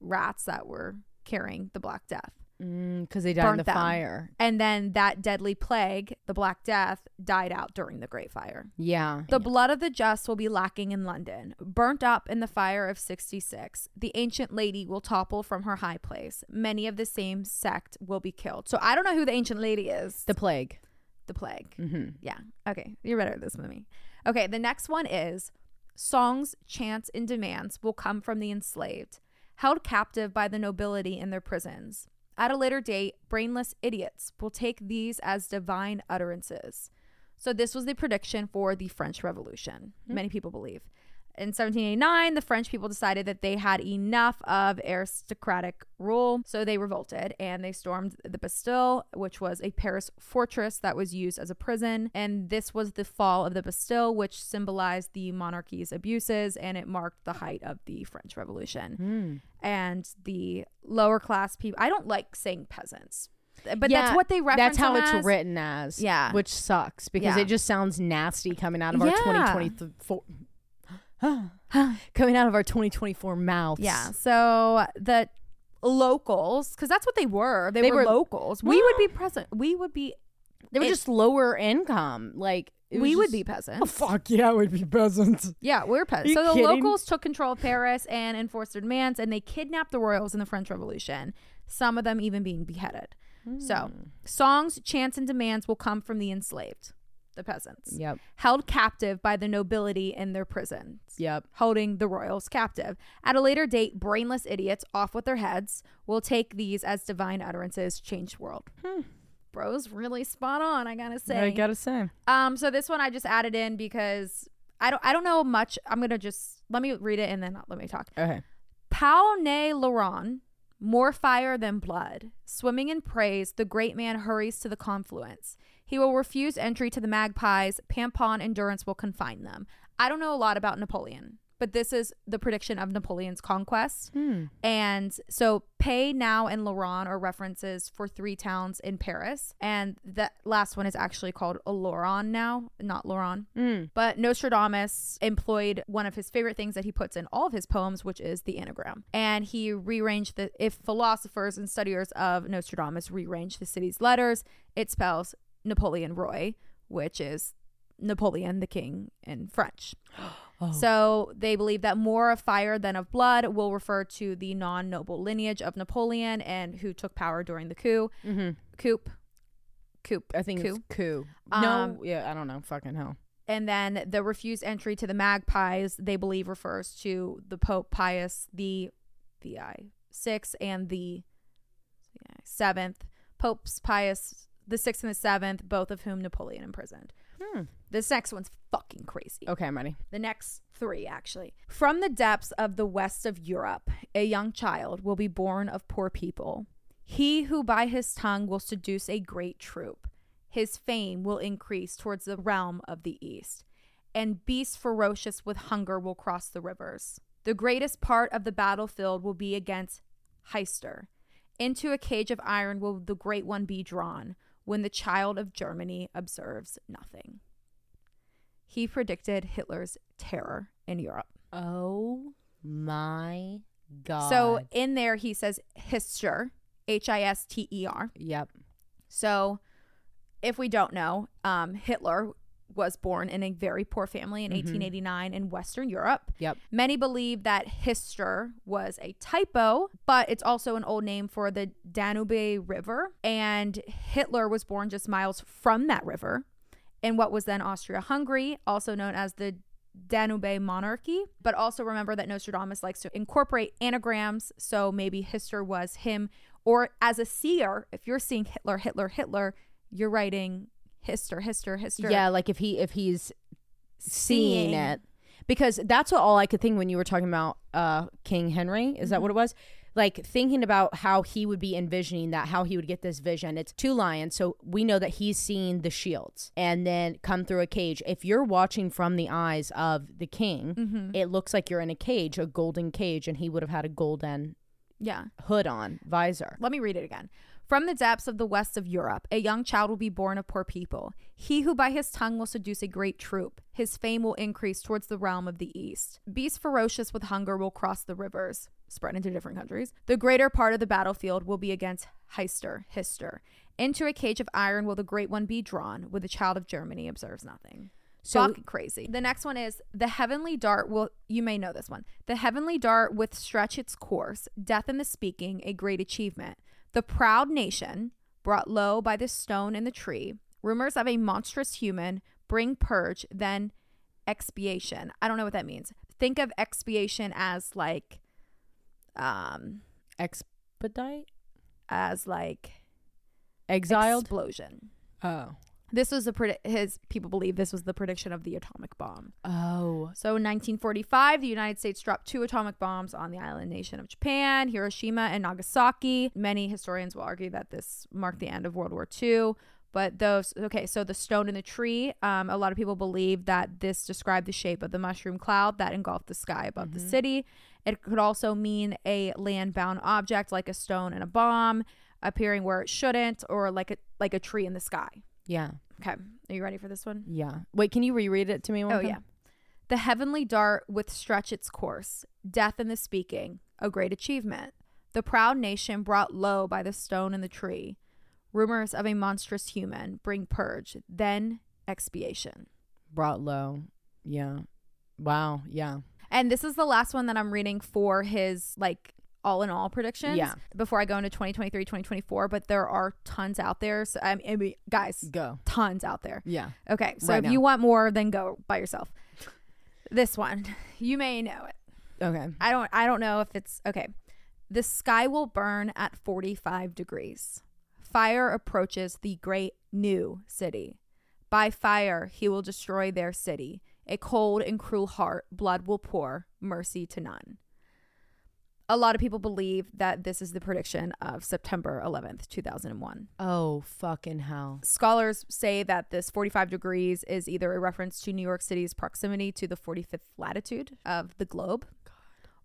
rats that were carrying the Black Death. because they died in the them. fire. And then that deadly plague, the Black Death, died out during the Great Fire. Yeah, The blood of the just will be lacking in London. Burnt up in the fire of 66, the ancient lady will topple from her high place. Many of the same sect will be killed. So I don't know who the ancient lady is. the plague. The plague. Mm-hmm. Yeah. Okay. You're better at this than me. Okay. The next one is songs, chants, and demands will come from the enslaved, held captive by the nobility in their prisons. At a later date, brainless idiots will take these as divine utterances. So, this was the prediction for the French Revolution, hmm. many people believe. In 1789, the French people decided that they had enough of aristocratic rule, so they revolted and they stormed the Bastille, which was a Paris fortress that was used as a prison. And this was the fall of the Bastille, which symbolized the monarchy's abuses and it marked the height of the French Revolution. Hmm. And the lower class people, I don't like saying peasants, but that's what they reference. That's how it's as. written as. Yeah. which sucks because Yeah. it just sounds nasty coming out of our 2024. [GASPS] coming out of our 2024 mouths. Yeah. So the locals, because that's what they were. They, They were, were- locals. We would be present. We would be. they were It- just lower income. Like it We was would just- be peasants. Oh fuck yeah, we'd be peasants. [LAUGHS] Yeah, we're peasants. you So the kidding? locals took control of Paris and enforced their demands, and they kidnapped the royals in the French Revolution. Some of them even being beheaded. So Hmm. songs, chants, and demands will come from the enslaved, the peasants, Yep. held captive by the nobility in their prisons. Yep. holding the royals captive. At a later date, brainless idiots off with their heads will take these as divine utterances, change world. Bro's really spot on, I gotta say. I gotta say. um, so this one I just added in because I don't I don't know much. I'm gonna just let me read it and then let me talk. Okay. Pau ne Laurent, more fire than blood. Swimming in praise, the great man hurries to the confluence. He will refuse entry to the Magpies. Pampon endurance will confine them. I don't know a lot about Napoleon, but this is the prediction of Napoleon's conquest. Hmm. And so Pay now and Laurent are references for three towns in Paris. And the last one is actually called Oloron now, not Laurent. Mm. But Nostradamus employed one of his favorite things that he puts in all of his poems, which is the anagram. And he rearranged the, if philosophers and studiers of Nostradamus rearrange the city's letters, it spells Napoleon Roy, which is Napoleon the king in French. [GASPS] Oh. So they believe that more of fire than of blood will refer to the non noble lineage of Napoleon and who took power during the coup. hmm Coup. Coup. I think coup. it's coup. Um, no, yeah, I don't know. Fucking hell. And then the refused entry to the Magpies, they believe refers to the Pope Pius the VI six and the seventh Popes Pius the sixth and the seventh, both of whom Napoleon imprisoned. Hmm. This next one's fucking crazy. Okay, I'm ready. The next three, actually. From the depths of the west of Europe, a young child will be born of poor people. He who by his tongue will seduce a great troop. His fame will increase towards the realm of the east, and beasts ferocious with hunger will cross the rivers. The greatest part of the battlefield will be against Heister. Into a cage of iron will the great one be drawn when the child of Germany observes nothing. He predicted Hitler's terror in Europe. Oh my god. So in there, he says Hister, H I S T E R. yep. So if we don't know, um, Hitler was born in a very poor family in mm-hmm. 1889 in Western Europe. Yep. Many believe that Hister was a typo, but it's also an old name for the Danube River. And Hitler was born just miles from that river in what was then Austria Hungary, also known as the Danube monarchy. But also remember that Nostradamus likes to incorporate anagrams. So maybe Hister was him. Or as a seer, if you're seeing Hitler, Hitler, Hitler, you're writing Hister, Hister, Hister. Yeah, like if he if he's seeing, Seeing. it, because that's what all I could think when you were talking about uh King Henry. Is that what it was? Like thinking about how he would be envisioning that, how he would get this vision. It's two lions, so we know that he's seeing the shields and then come through a cage. If you're watching from the eyes of the king, Mm-hmm. it looks like you're in a cage, a golden cage, and he would have had a golden Yeah. hood on, visor. Let me read it again. From the depths of the west of Europe, a young child will be born of poor people. He who by his tongue will seduce a great troop. His fame will increase towards the realm of the east. Beasts ferocious with hunger will cross the rivers, spread into different countries. The greater part of the battlefield will be against Heister, Hister. Into a cage of iron will the great one be drawn, where the child of Germany observes nothing. So- Fucking crazy. The next one is the heavenly dart will you may know this one. The heavenly dart with stretch its course, death in the speaking, a great achievement. The proud nation, brought low by the stone and the tree, rumors of a monstrous human, bring purge, then expiation. I don't know what that means. Think of expiation as like um Expedite, as like exiled. explosion. oh, This was a predi- his people believe this was the prediction of the atomic bomb. oh, So in 1945, the United States dropped two atomic bombs on the island nation of Japan, Hiroshima and Nagasaki. Many historians will argue that this marked the end of World War II. But those, okay, so the stone in the tree, um, a lot of people believe that this described the shape of the mushroom cloud that engulfed the sky above the city. It could also mean a land bound object like a stone and a bomb appearing where it shouldn't, or like a like a tree in the sky. Yeah, Okay, are you ready for this one? yeah. Wait, can you reread it to me? One Oh more yeah. The heavenly dart with stretch its course, death in the speaking, a great achievement. The proud nation brought low by the stone and the tree. Rumors of a monstrous human bring purge, then expiation. brought low. Yeah. Wow. Yeah. And this is the last one that I'm reading for his like all in all predictions. Yeah. Before I go into 2023, 2024, but there are tons out there. So I mean, guys, Go. tons out there. Yeah. Okay, so Right if now. you want more, then go by yourself. This one, [LAUGHS] you may know it. Okay. I don't I don't know if it's okay. The sky will burn at 45 degrees. Fire approaches the great new city. By fire he will destroy their city. A cold and cruel heart, blood will pour, mercy to none. A lot of people believe that this is the prediction of September 11th, 2001. Oh, fucking hell. Scholars say that this 45 degrees is either a reference to New York City's proximity to the 45th latitude of the globe.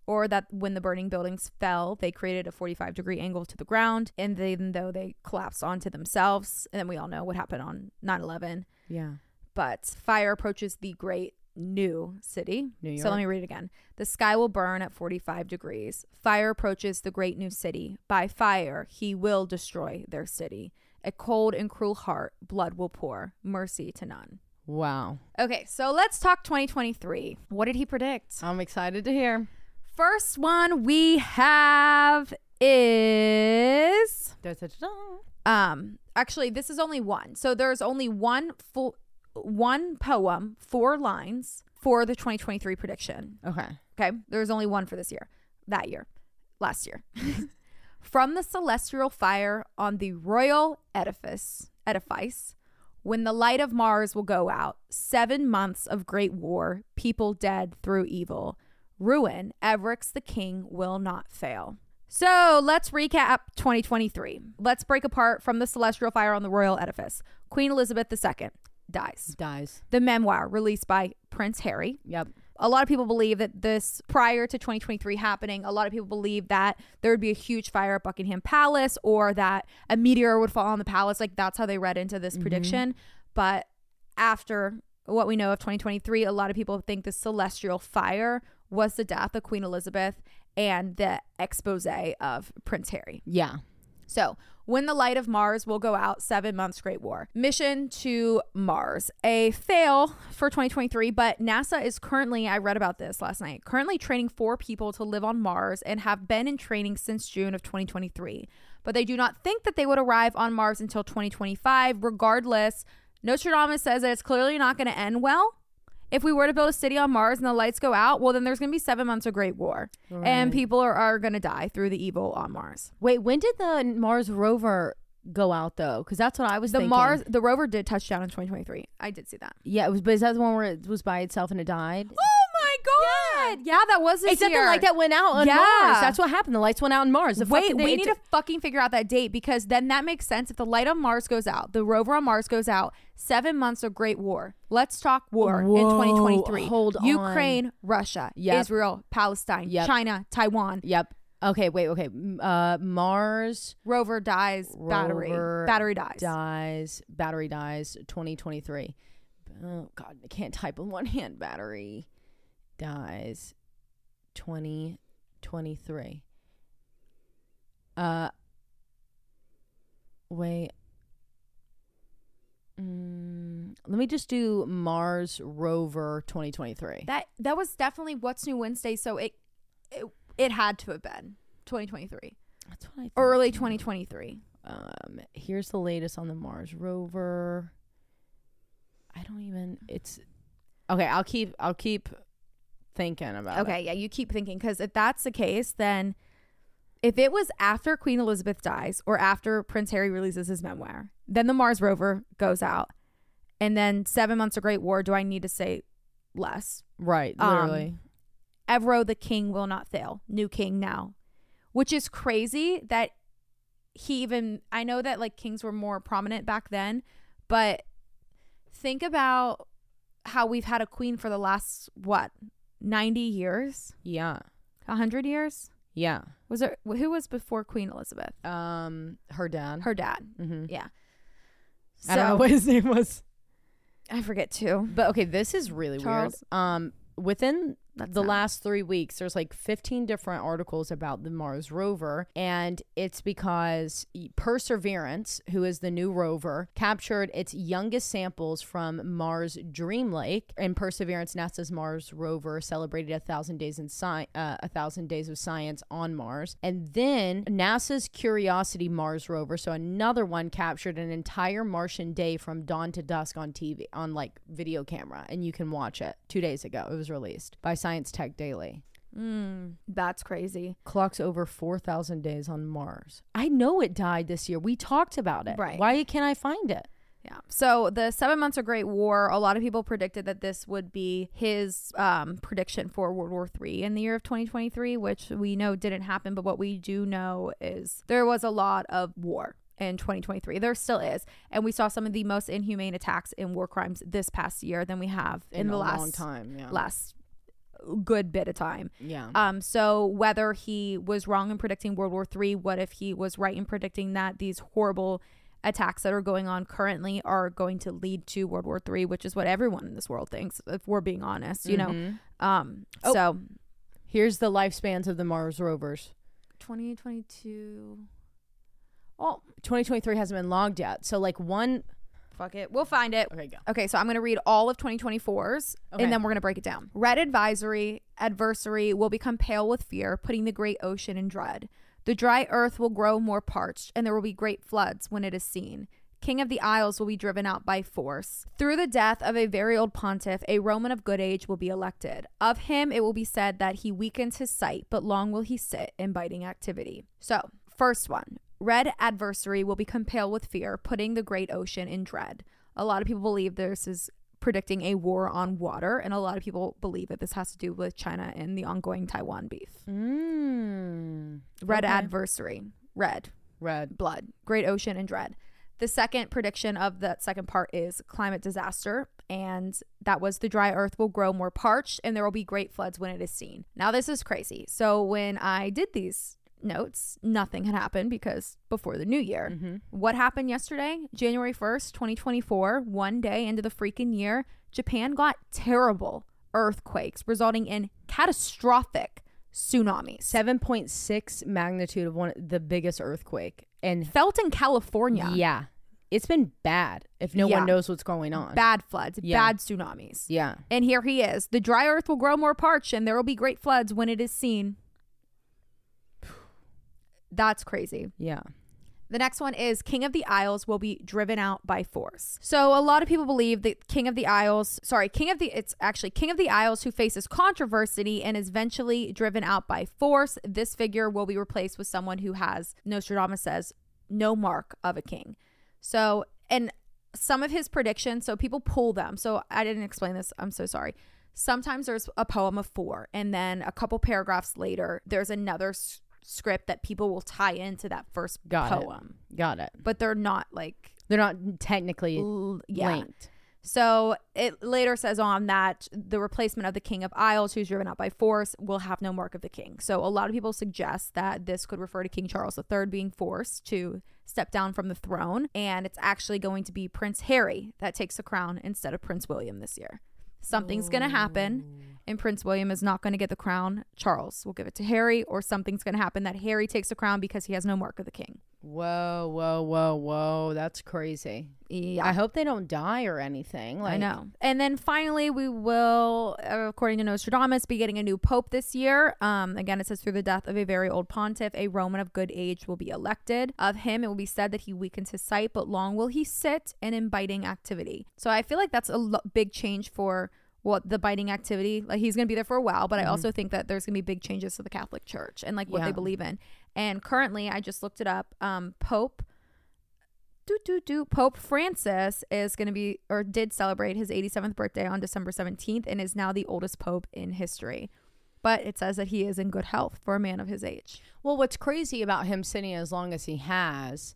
Or that when the burning buildings fell, they created a 45 degree angle to the ground. And then though they collapsed onto themselves, and then we all know what happened on 9 11. Yeah. But fire approaches the great new city. New York. So let me read it again. The sky will burn at 45 degrees. Fire approaches the great new city. By fire, he will destroy their city. A cold and cruel heart, blood will pour. Mercy to none. Wow. Okay, so let's talk 2023. What did he predict? I'm excited to hear. First one we have is Da-da-da-da. um actually this is only one. So there's only one full one poem, four lines for the 2023 prediction. Okay. Okay. There's only one for this year, that year, last year. [LAUGHS] From the celestial fire on the royal edifice, edifice, when the light of Mars will go out, seven months of great war, people dead through evil, ruin, Everix the king will not fail. So let's recap 2023. Let's break apart from the celestial fire on the royal edifice. Queen Elizabeth II dies. Dies. The memoir released by Prince Harry Yep. a lot of people believe that this prior to 2023 happening a lot of people believe that there would be a huge fire at buckingham palace or that a meteor would fall on the palace like that's how they read into this mm-hmm. prediction but after what we know of 2023 a lot of people think the celestial fire was the death of queen elizabeth and the expose of prince harry Yeah. So, when the light of Mars will go out, seven months Great War. Mission to Mars. A fail for 2023, but NASA is currently, I read about this last night, currently training four people to live on Mars and have been in training since June of 2023. But they do not think that they would arrive on Mars until 2025. Regardless, Nostradamus says that it's clearly not going to end well. If we were to build a city on Mars and the lights go out, well, then there's going to be seven months of Great War. And people are, are going to die through the evil on Mars. Wait, when did the Mars rover go out though? Because that's what I was the thinking. Mars, the rover did touch down in 2023. I did see that. Yeah, it was. But is that the one where it was by itself and it died? Oh my god! Yeah, that was this Is that the light that went out on Yeah. Mars? That's what happened. The lights went out on Mars. The Wait, we need to fucking figure out that date because then that makes sense. If the light on Mars goes out, the rover on Mars goes out, seven months of Great War. Let's talk war in 2023. hold on. Ukraine, Russia, Yep. Israel, Palestine, Yep. China, Taiwan. Yep. Okay. Wait. Okay. Uh, Mars Rover dies, battery. Rover Battery dies. dies. Battery dies. 2023. Oh God, I can't type in one hand. Battery dies. 2023. Uh. Wait. Mm, let me just do Mars rover 2023. That that was definitely what's new Wednesday, so it it, it had to have been 2023. That's what I thought. Early 2023. Um, here's the latest on the Mars rover. I don't even. It's okay. I'll keep. I'll keep thinking about. Okay, yeah, you keep thinking because if that's the case, then if it was after Queen Elizabeth dies or after Prince Harry releases his memoir, then the Mars rover goes out, and then seven months of Great War. Do I need to say less? it. Right. Um, Literally. Evro the king will not fail. New king now, which is crazy that he even. I know that like kings were more prominent back then, but think about how we've had a queen for the last what ninety years, yeah. hundred years. Yeah. Was there who was before Queen Elizabeth? Um. Her dad. Her dad. hmm Yeah. I don't know So- [LAUGHS] what his name was. I forget too. But okay, this is really Charles. weird. Um. Within That's the not- last three weeks, there's like 15 different articles about the Mars rover, and it's because Perseverance, who is the new rover, captured its youngest samples from Mars Dream Lake. And Perseverance, NASA's Mars rover, celebrated a thousand days in sci- uh, a thousand days of science on Mars, and then NASA's Curiosity Mars rover, so another one, captured an entire Martian day from dawn to dusk on TV on like video camera, and you can watch it. Two days ago, it was released by Science Tech Daily. Mm, that's crazy. Clocks over 4,000 days on Mars. I know it died this year. We talked about it. Right. Why can't I find it? Yeah. So the seven months of Great War, a lot of people predicted that this would be his um, prediction for World War III in the year of 2023, which we know didn't happen. But what we do know is there was a lot of war in 2023. There still is. And we saw some of the most inhumane attacks in war crimes this past year than we have in, In, the a last long time. Yeah. last good bit of time. yeah. Um, so whether he was wrong in predicting World War Three, what if he was right in predicting that these horrible attacks that are going on currently are going to lead to World War Three, which is what everyone in this world thinks, if we're being honest, you know. Mhm. Um, Oh. so Here's the lifespans of the Mars rovers. 2022. Oh, 2023 hasn't been logged yet. So like one. Fuck it. We'll find it. Okay, go. Okay, so I'm going to read all of 2024's Okay. and then we're going to break it down. Red advisory, adversary will become pale with fear, putting the great ocean in dread. The dry earth will grow more parched, and there will be great floods when it is seen. King of the Isles will be driven out by force. Through the death of a very old pontiff, a Roman of good age will be elected. Of him, it will be said that he weakens his sight, but long will he sit in biting activity. So, first one Red adversary will become pale with fear, putting the great ocean in dread. A lot of people believe this is predicting a war on water, and a lot of people believe that this has to do with China and the ongoing Taiwan beef. Mm. Red Okay. adversary, red, Red. blood, great ocean, and dread. The second prediction of that second part is climate disaster, and that was the dry earth will grow more parched, and there will be great floods when it is seen. Now, this is crazy. So, when I did these notes, nothing had happened because before the new year. Mm-hmm. What happened yesterday, January 1st, 2024, one day into the freaking year, Japan got terrible earthquakes, resulting in catastrophic tsunamis. 7.6 magnitude of one the biggest earthquake. And Felt in California. yeah, it's been bad if no Yeah. one knows what's going on. Bad floods, Yeah. bad tsunamis. Yeah. And here he is. The dry earth will grow more parched and there will be great floods when it is seen. That's crazy. Yeah. The next one is King of the Isles will be driven out by force. So a lot of people believe that King of the Isles, sorry, King of the it's actually King of the Isles who faces controversy and is eventually driven out by force. This figure will be replaced with someone who has Nostradamus says no mark of a king. So and some of his predictions, so people pull them. So I didn't explain this. I'm so sorry. Sometimes there's a poem of four, and then a couple paragraphs later, there's another script that people will tie into that first Got it. poem Got it. but they're not like They're not technically l- yeah. linked. So it later says on that the replacement of the King of Isles, who's driven out by force, will have no mark of the king. So a lot of people suggest that this could refer to King Charles III being forced to step down from the throne, and it's actually going to be Prince Harry that takes the crown instead of Prince William this year. Something's going to happen, and Prince William is not going to get the crown. Charles will give it to Harry, or something's going to happen that Harry takes the crown because he has no mark of the king. Whoa, whoa, whoa, whoa. That's crazy. Yeah. I hope they don't die or anything. Like, I know. And then finally, we will, uh, according to Nostradamus, be getting a new pope this year. Um, again, it says through the death of a very old pontiff, a Roman of good age will be elected. Of him, it will be said that he weakens his sight, but long will he sit in biting activity. So I feel like that's a lo- big change for what the biting activity. Like he's going to be there for a while, but I also think that there's going to be big changes to the Catholic Church and like what Yeah. they believe in. And currently, I just looked it up. Um, Pope do do do Pope Francis is going to be or did celebrate his 87th birthday on December 17th and is now the oldest pope in history. But it says that he is in good health for a man of his age. Well, what's crazy about him sitting as long as he has,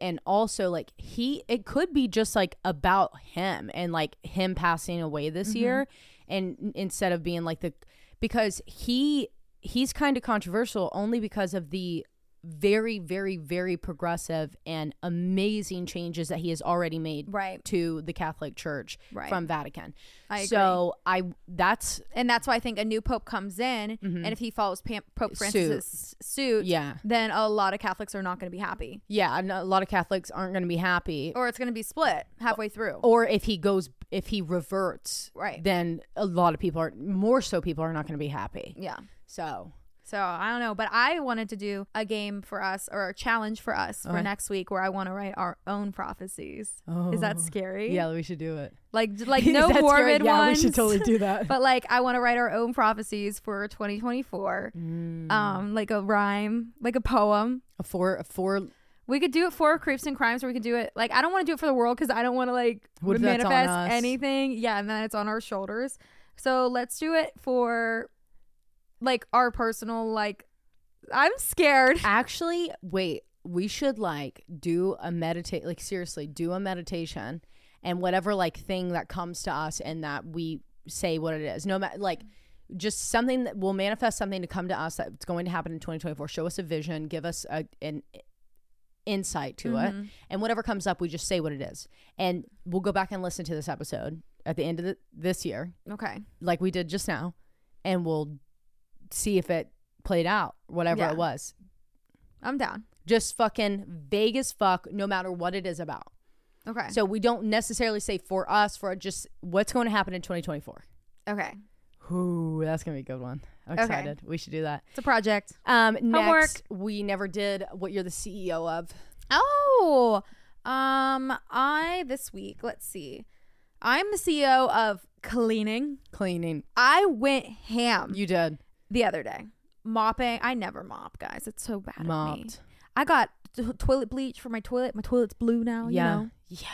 and also like he, it could be just like about him and like him passing away this mm-hmm. year, and instead of being like the, because he he's kind of controversial only because of the very very very progressive and amazing changes that he has already made Right. to the Catholic Church Right. from Vatican. I. So I that's And that's why I think a new pope comes in mm-hmm. and if he follows Pam- Pope Suit. Francis's suit, yeah then a lot of Catholics are not going to be happy. yeah. and A lot of Catholics aren't going to be happy Or it's going to be split halfway through. or if he goes if he reverts Right. then a lot of people are more so people are not going to be happy Yeah. so So I don't know, but I wanted to do a game for us or a challenge for us for next week where I want to write our own prophecies. Is that scary? yeah we should do it Like like [LAUGHS] no morbid great. yeah ones. we should totally do that [LAUGHS] But like I want to write our own prophecies for 2024. Mm. Um like a rhyme, like a poem a four a four We could do it for creeps and crimes, or we could do it like I don't want to do it for the world because I don't want to like What if that's on manifest anything. Yeah, and then it's on our shoulders. So let's do it for like our personal like. I'm scared. [LAUGHS] Actually, wait, we should like do a meditate like seriously, do a meditation and whatever like thing that comes to us and that we say what it is. No matter like just something that will manifest something to come to us that's going to happen in 2024. Show us a vision, give us a, an insight to it. Mm-hmm. And whatever comes up, we just say what it is. And we'll go back and listen to this episode at the end of the, this year, Okay. like we did just now, and we'll see if it played out, whatever Yeah. it was I'm down. just fucking vague as fuck no matter what it is about Okay. so we don't necessarily say for us for just what's going to happen in 2024 okay. Ooh, that's gonna be a good one i'm Okay. excited we should do that It's a project. um Homework. next we never did what you're the ceo of Oh, um, I this week. Let's see. I'm the CEO of cleaning. cleaning I went ham you did the other day. Mopping. I never mop, guys. It's so bad mopped I got t- toilet bleach for my toilet. My toilet's blue now. yeah You know? yeah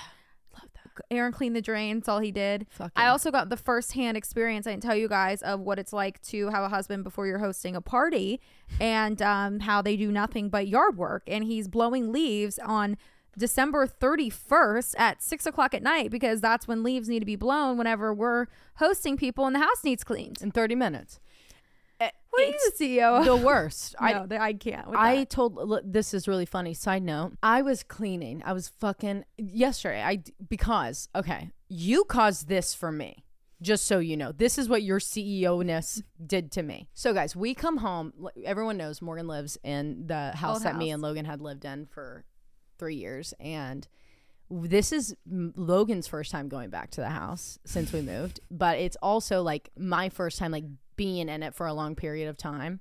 love that Aaron cleaned the drain. That's all he did. Fucking- I also got the first hand experience. I didn't tell you guys of what it's like to have a husband before you're hosting a party and um, how they do nothing but yard work. And he's blowing leaves on December 31st at six o'clock at night because that's when leaves need to be blown whenever we're hosting people and the house needs cleaned. in 30 minutes Eh, what are you, It's CEO? the worst I, [LAUGHS] i no, I can't. I told look, this is really funny. Side note: I was cleaning. I was fucking yesterday. I because okay, you caused this for me. Just so you know, this is what your CEO ness did to me. So, guys, we come home. Everyone knows Morgan lives in the house Old that me and Logan had lived in for three years, and this is Logan's first time going back to the house since we moved. But it's also like my first time like being in it for a long period of time.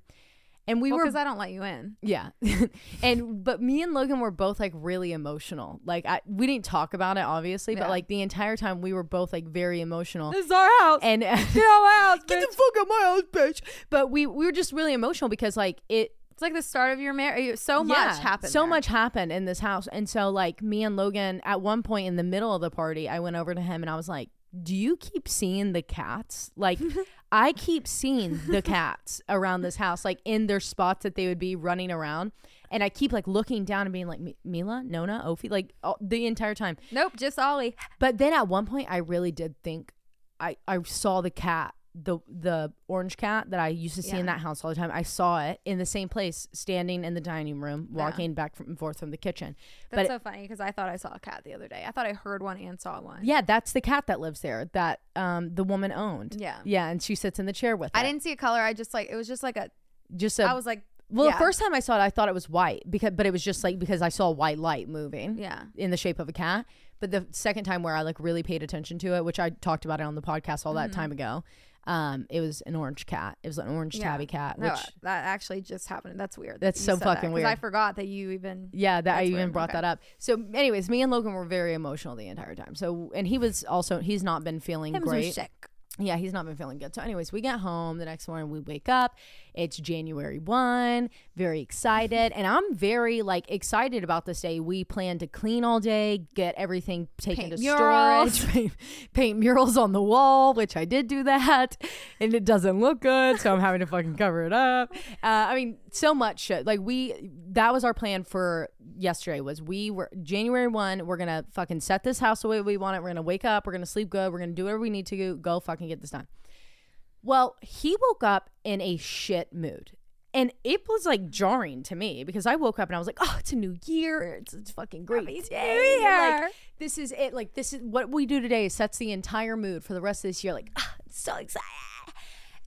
And we Well, were because I don't let you in. yeah. [LAUGHS] and but me and Logan were both like really emotional. Like I we didn't talk about it obviously, Yeah. but like the entire time we were both like very emotional. This is our house. And Get [LAUGHS] out my house, get the fuck out my house, bitch. But we we were just really emotional because like it It's like the start of your marriage. So much yeah, happened. So there. much happened in this house. And so like me and Logan at one point in the middle of the party, I went over to him and I was like, "Do you keep seeing the cats? Like [LAUGHS] I keep seeing the cats around this house like in their spots that they would be running around." And I keep like looking down and being like, Mila, Nona, Ophi, like all, the entire time. Nope, just Ollie. But then at one point, I really did think I I saw the cat, the the orange cat that I used to see in that house all the time. I saw it in the same place, standing in the dining room, Yeah. walking back and forth from the kitchen. That's But so funny because I thought I saw a cat the other day. I thought I heard one and saw one. yeah, that's the cat that lives there that um the woman owned. Yeah. yeah, and she sits in the chair with. I it. didn't see a color. I just like it was just like a. just I a was like, well. yeah. The first time I saw it, I thought it was white because, but it was just like because I saw a white light moving. yeah, in the shape of a cat. But the second time where I like really paid attention to it, which I talked about it on the podcast all that time ago, um, it was an orange cat. It was an orange. Yeah. tabby cat. no, Which that actually just happened. That's weird. That's that so said that, weird. I forgot that you even. yeah, that I even weird. brought Okay. that up. So, anyways, me and Logan were very emotional the entire time. So, and he was also he's not been feeling Him great. sick. Yeah, he's not been feeling good. So, anyways, we get home the next morning. We wake up. It's January 1, very excited. And I'm very like excited about this day. We plan to clean all day, get everything taken Paint to murals. storage, [LAUGHS] paint, paint murals on the wall, which I did do that. And it doesn't look good. So I'm having to fucking cover it up. Uh, I mean, so much shit. Like, we, that was our plan for yesterday was we were January 1, we're going to fucking set this house the way we want it. We're going to wake up. We're going to sleep good. We're going to do whatever we need to go, go fucking get this done. Well, he woke up in a shit mood. And it was like jarring to me because I woke up and I was like, "Oh, it's a new year! It's, it's fucking great Happy day! Like, this is it. Like this is what we do today. Sets the entire mood for the rest of this year. Like, ah, I'm so excited!"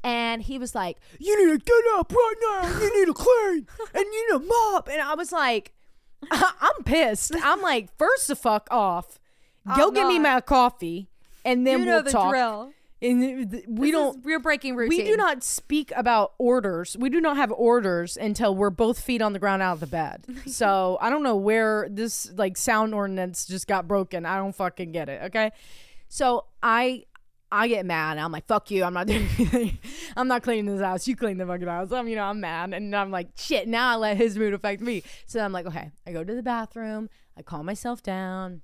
And he was like, "You need to get up right now. You need to clean [LAUGHS] and you need to mop." And I was like, [LAUGHS] "I'm pissed. I'm like, first the fuck off. [LAUGHS] Go I'm get me my coffee, and then You know we'll the talk." drill. And we This don't is- we're breaking routine. we do not speak about orders. We do not have orders until we're both feet on the ground out of the bed. [LAUGHS] so I don't know where this like sound ordinance just got broken. I don't fucking get it. Okay. So I I get mad. I'm like, fuck you. I'm not [LAUGHS] doing anything. I'm not cleaning this house. You clean the fucking house. I'm, you know, I'm mad. And I'm like, shit, now I let his mood affect me. So I'm like, okay, I go to the bathroom. I calm myself down.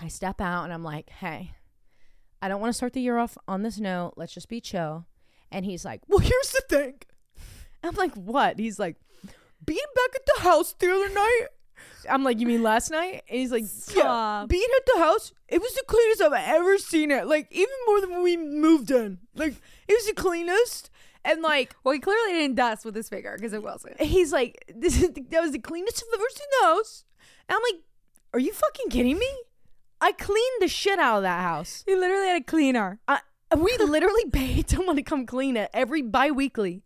I step out and I'm like, hey, I don't want to start the year off on this note. Let's just be chill. And he's like, well, here's the thing. [LAUGHS] I'm like, what? He's like, being back at the house the other night. I'm like, you mean last night? And he's like, yeah, being at the house, it was the cleanest I've ever seen it. Like, even more than when we moved in. Like, it was the cleanest. And like, Well, he clearly didn't dust with his finger because it wasn't. he's like, this is that was the cleanest I've ever seen the house. And I'm like, are you fucking kidding me? I cleaned the shit out of that house. He literally had a cleaner. I, we literally [LAUGHS] paid someone to come clean it every bi-weekly,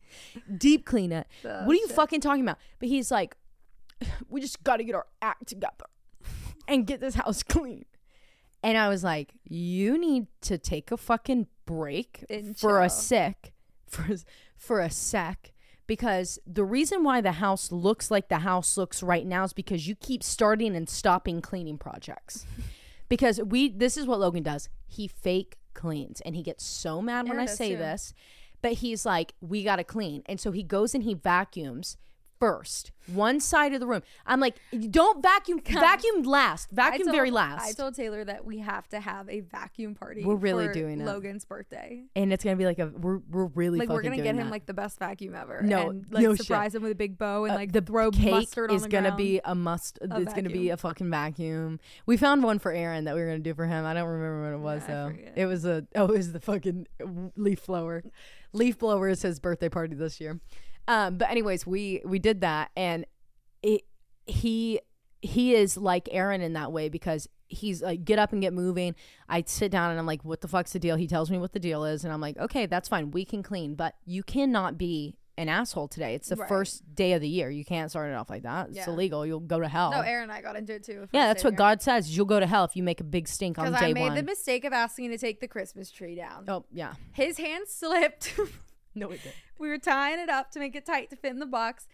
deep clean it. Oh, what are you shit. fucking talking about? But he's like, [SIGHS] we just got to get our act together and get this house [LAUGHS] clean. And I was like, you need to take a fucking break And for a sec, [LAUGHS] for for a sec, because the reason why the house looks like the house looks right now is because you keep starting and stopping cleaning projects. Because we, this is what Logan does. He fake cleans, and he gets so mad when I say too. this. But he's like, we gotta clean, and so he goes and he vacuums first one side of the room. I'm like, don't vacuum, vacuum last, vacuum I very last. I told Taylor that we have to have a vacuum party. We're really for doing it. Logan's birthday. and it's gonna be like a we're we're really Like we're gonna get him that. like the best vacuum ever. No, and, like no shit. surprise him with a big bow and Uh, like the throw cake mustard is the gonna ground. be a must. A it's gonna be a fucking vacuum. We found one for Aaron that we were gonna do for him. I don't remember what it was Yeah, though. It was a oh, it was the fucking leaf blower. Leaf blower is his birthday party this year. Um, but anyways, we we did that, and it he he is like Aaron in that way because he's like get up and get moving. I sit down and I'm like, what the fuck's the deal? He tells me what the deal is, and I'm like, okay, that's fine. We can clean, but you cannot be an asshole today. It's the Right. first day of the year. You can't start it off like that. It's Yeah. illegal. You'll go to hell. No, Aaron and I got into it too. yeah, that's what God says. You'll go to hell if you make a big stink on day I made one. the mistake of asking to take the Christmas tree down. oh yeah. His hand slipped. [LAUGHS] [LAUGHS] No, it did. we were tying it up to make it tight to fit in the box.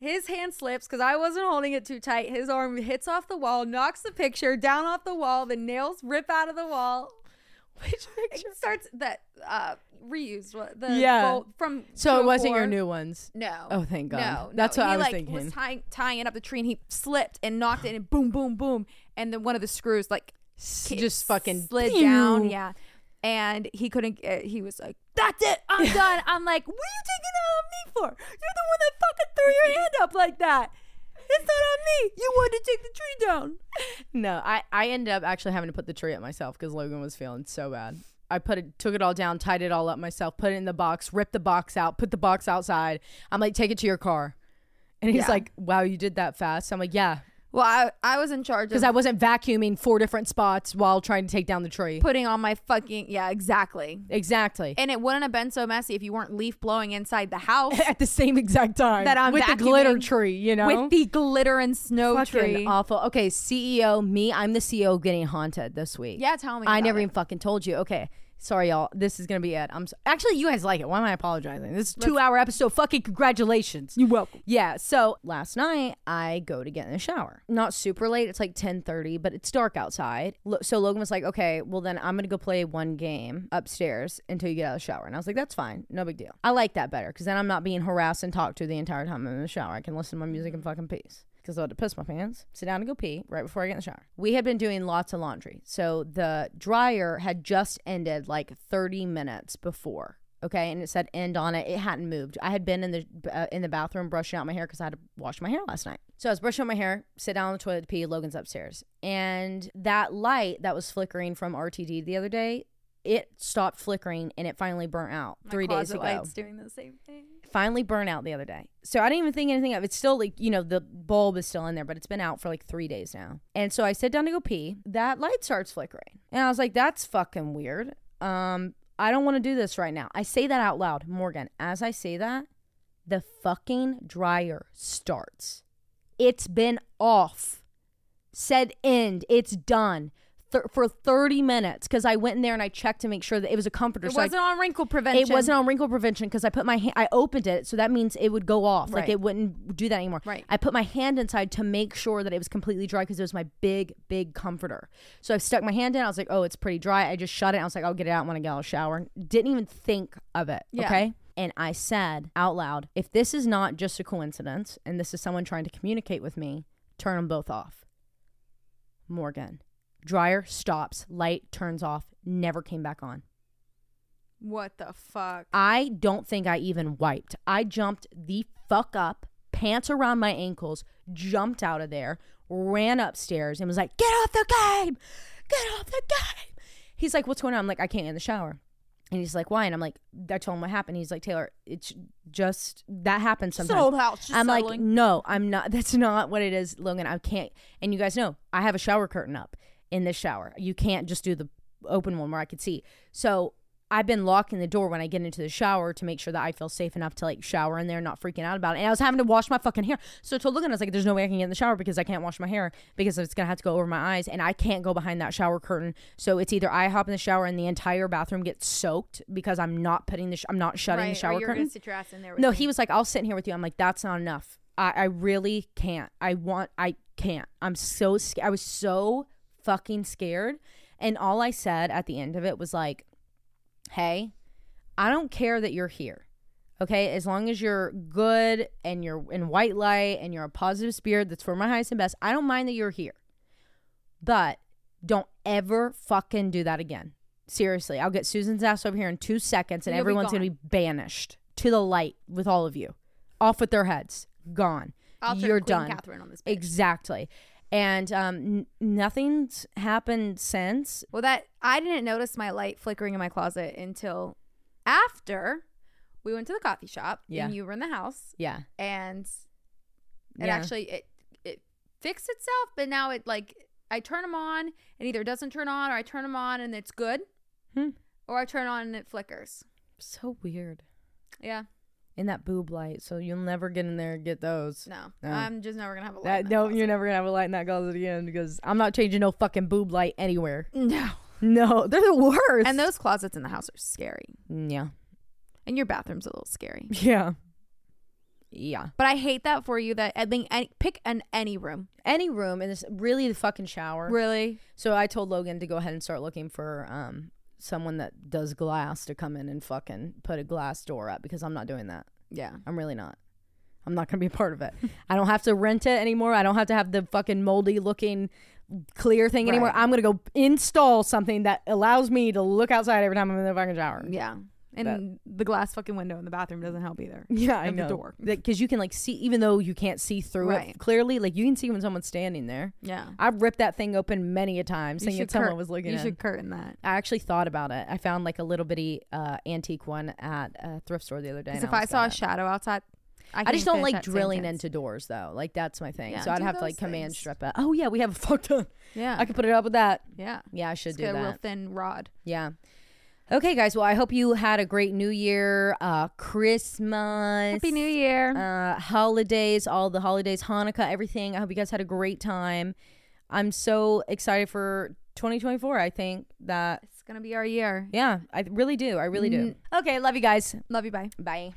His hand slips because I wasn't holding it too tight. His arm hits off the wall, knocks the picture down off the wall. The nails rip out of the wall. Which It starts that uh, reused what the Yeah. bolt from. So it wasn't your new ones. No. Oh, thank God. No, That's no. what he, I was like, thinking. Was tying tying it up the tree and he slipped and knocked it and boom, boom, boom, and then one of the screws like just fucking slid down. Yeah, and he couldn't. Uh, he was like, "That's it, I'm done." I'm like, "What are you taking it on me for? You're the one that fucking threw your [LAUGHS] hand up like that. It's not on me. You wanted to take the tree down." No, I I ended up actually having to put the tree up myself because Logan was feeling so bad. I put it, took it all down, tied it all up myself, put it in the box, ripped the box out, put the box outside. I'm like, take it to your car, and he's Yeah. like, wow, you did that fast. I'm like, yeah, Well, I I was in charge because I wasn't vacuuming four different spots while trying to take down the tree. putting on my fucking yeah, exactly. Exactly. And it wouldn't have been so messy if you weren't leaf blowing inside the house [LAUGHS] At the same exact time That I'm with the glitter tree, you know, with the glitter and snow fucking tree. awful. Okay, CEO, me, I'm the CEO getting haunted this week. Yeah, tell me. I never it. even fucking told you. Okay. Sorry, y'all. This is gonna be it. I'm so- actually you guys like it. Why am I apologizing? This is a two hour episode. Fucking congratulations. You're welcome. Yeah. So last night I go to get in the shower. Not super late. It's like ten thirty, but it's dark outside. Lo- So Logan was like, "Okay, well then I'm gonna go play one game upstairs until you get out of the shower." And I was like, "That's fine. No big deal. I like that better because then I'm not being harassed and talked to the entire time I'm in the shower. I can listen to my music in fucking peace." Because I had to piss my pants, sit down and go pee right before I get in the shower. We had been doing lots of laundry. So the dryer had just ended like 30 minutes before okay and it said end on it it hadn't moved i had been in the uh, in the bathroom brushing out my hair because i had to wash my hair last night so i was brushing out my hair sit down on the toilet to pee logan's upstairs and that light that was flickering from rtd the other day it stopped flickering and it finally burnt out My three days closet ago light's doing the same thing. finally burnt out the other day. So I didn't even think anything of it. It's still like, you know, the bulb is still in there, but it's been out for like three days now. And so I sit down to go pee. That light starts flickering. And I was like, that's fucking weird. Um, I don't want to do this right now. I say that out loud. Morgan, as I say that, the fucking dryer starts. It's been off. Said end. It's done. Thir- for 30 minutes because I went in there and I checked to make sure that it was a comforter. It so wasn't on wrinkle prevention. it wasn't on wrinkle prevention because I put my hand, I opened it, so that means it would go off. Like it wouldn't do that anymore. Right. I put my hand inside to make sure that it was completely dry because it was my big, big comforter. So I stuck my hand in. I was like, oh, it's pretty dry. I just shut it. I was like, I'll get it out when I get out of the shower. Didn't even think of it. Yeah. Okay. And I said out loud, if this is not just a coincidence and this is someone trying to communicate with me, turn them both off. Morgan. Dryer stops, light turns off, never came back on. What the fuck? I don't think I even wiped. I jumped the fuck up, pants around my ankles, jumped out of there, ran upstairs, and was like, Get off the game! Get off the game! He's like, What's going on? I'm like, I can't get in the shower. And he's like, Why? And I'm like, I told him what happened. He's like, Taylor, it's just that happens sometimes. an old house. I'm like, no, I'm not. [LAUGHS] That's not what it is, Logan. I can't. And you guys know, I have a shower curtain up in this shower. You can't just do the open one where I could see. So I've been locking the door when I get into the shower to make sure that I feel safe enough to like shower in there, not freaking out about it. And I was having to wash my fucking hair. So I told Logan, I was like, there's no way I can get in the shower because I can't wash my hair because it's gonna have to go over my eyes, and I can't go behind that shower curtain. So it's either I hop in the shower and the entire bathroom gets soaked because I'm not putting the sh- I'm not shutting right, the shower curtain. sit your ass in there. No, me. he was like, I'll sit in here with you. I'm like, that's not enough. I, I really can't. I want, I can't. I'm so scared. I was so fucking scared. And all I said at the end of it was like, hey, I don't care that you're here. Okay. As long as you're good and you're in white light and you're a positive spirit that's for my highest and best, I don't mind that you're here. But don't ever fucking do that again. Seriously, I'll get Susan's ass over here in two seconds and You'll everyone's going to be banished to the light with all of you. Off with their heads. Gone. I'll You're done. Catherine on this. Exactly. And um, n- nothing's happened since. Well, that I didn't notice my light flickering in my closet until after we went to the coffee shop Yeah. and you were in the house Yeah. and it Yeah. actually it it fixed itself, but now it like I turn them on and either it doesn't turn on or I turn them on and it's good, Hmm. or I turn on and it flickers. So weird. Yeah, In that boob light. So you'll never get in there and get those. no, No. I'm just never gonna have a light. That, in that no, closet. you're never to have a light in that closet again because I'm not changing no fucking boob light anywhere. No, No, they're the worst. and those closets in the house are scary, Yeah. and your bathroom's a little scary. [LAUGHS] Yeah. Yeah. But I hate that for you. That I think any, pick an any room. Any room and it's really the fucking shower. Really, So I told Logan to go ahead and start looking for um someone that does glass to come in and fucking put a glass door up because I'm not doing that. yeah. I'm really not. I'm not gonna be a part of it. [LAUGHS] I don't have to rent it anymore. I don't have to have the fucking moldy looking clear thing anymore. I'm gonna go install something that allows me to look outside every time I'm in the fucking shower. Yeah. And the glass fucking window in the bathroom doesn't help either. Yeah, I Of the door. Because you can like see, even though you can't see through it clearly, like you can see when someone's standing there. Yeah. I've ripped that thing open many a time, You thinking someone cur- was looking You in. should curtain that. I actually thought about it. I found like a little bitty uh, antique one at a thrift store the other day. Because if I saw a it. shadow outside, I, I just don't like drilling into doors though. Like that's my thing. Yeah, so I'd have to like those command strip it. Oh yeah, we have a fuck ton. Yeah. I could put it up with that. yeah. Yeah, I should do get a real thin rod. Yeah. Okay, guys. Well, I hope you had a great New Year, uh, Christmas, Happy New Year. uh, holidays, all the holidays, Hanukkah, everything. I hope you guys had a great time. I'm so excited for 2024. I think that it's gonna be our year. yeah, I really do. I really do. Okay, love you guys. Love you. Bye. Bye.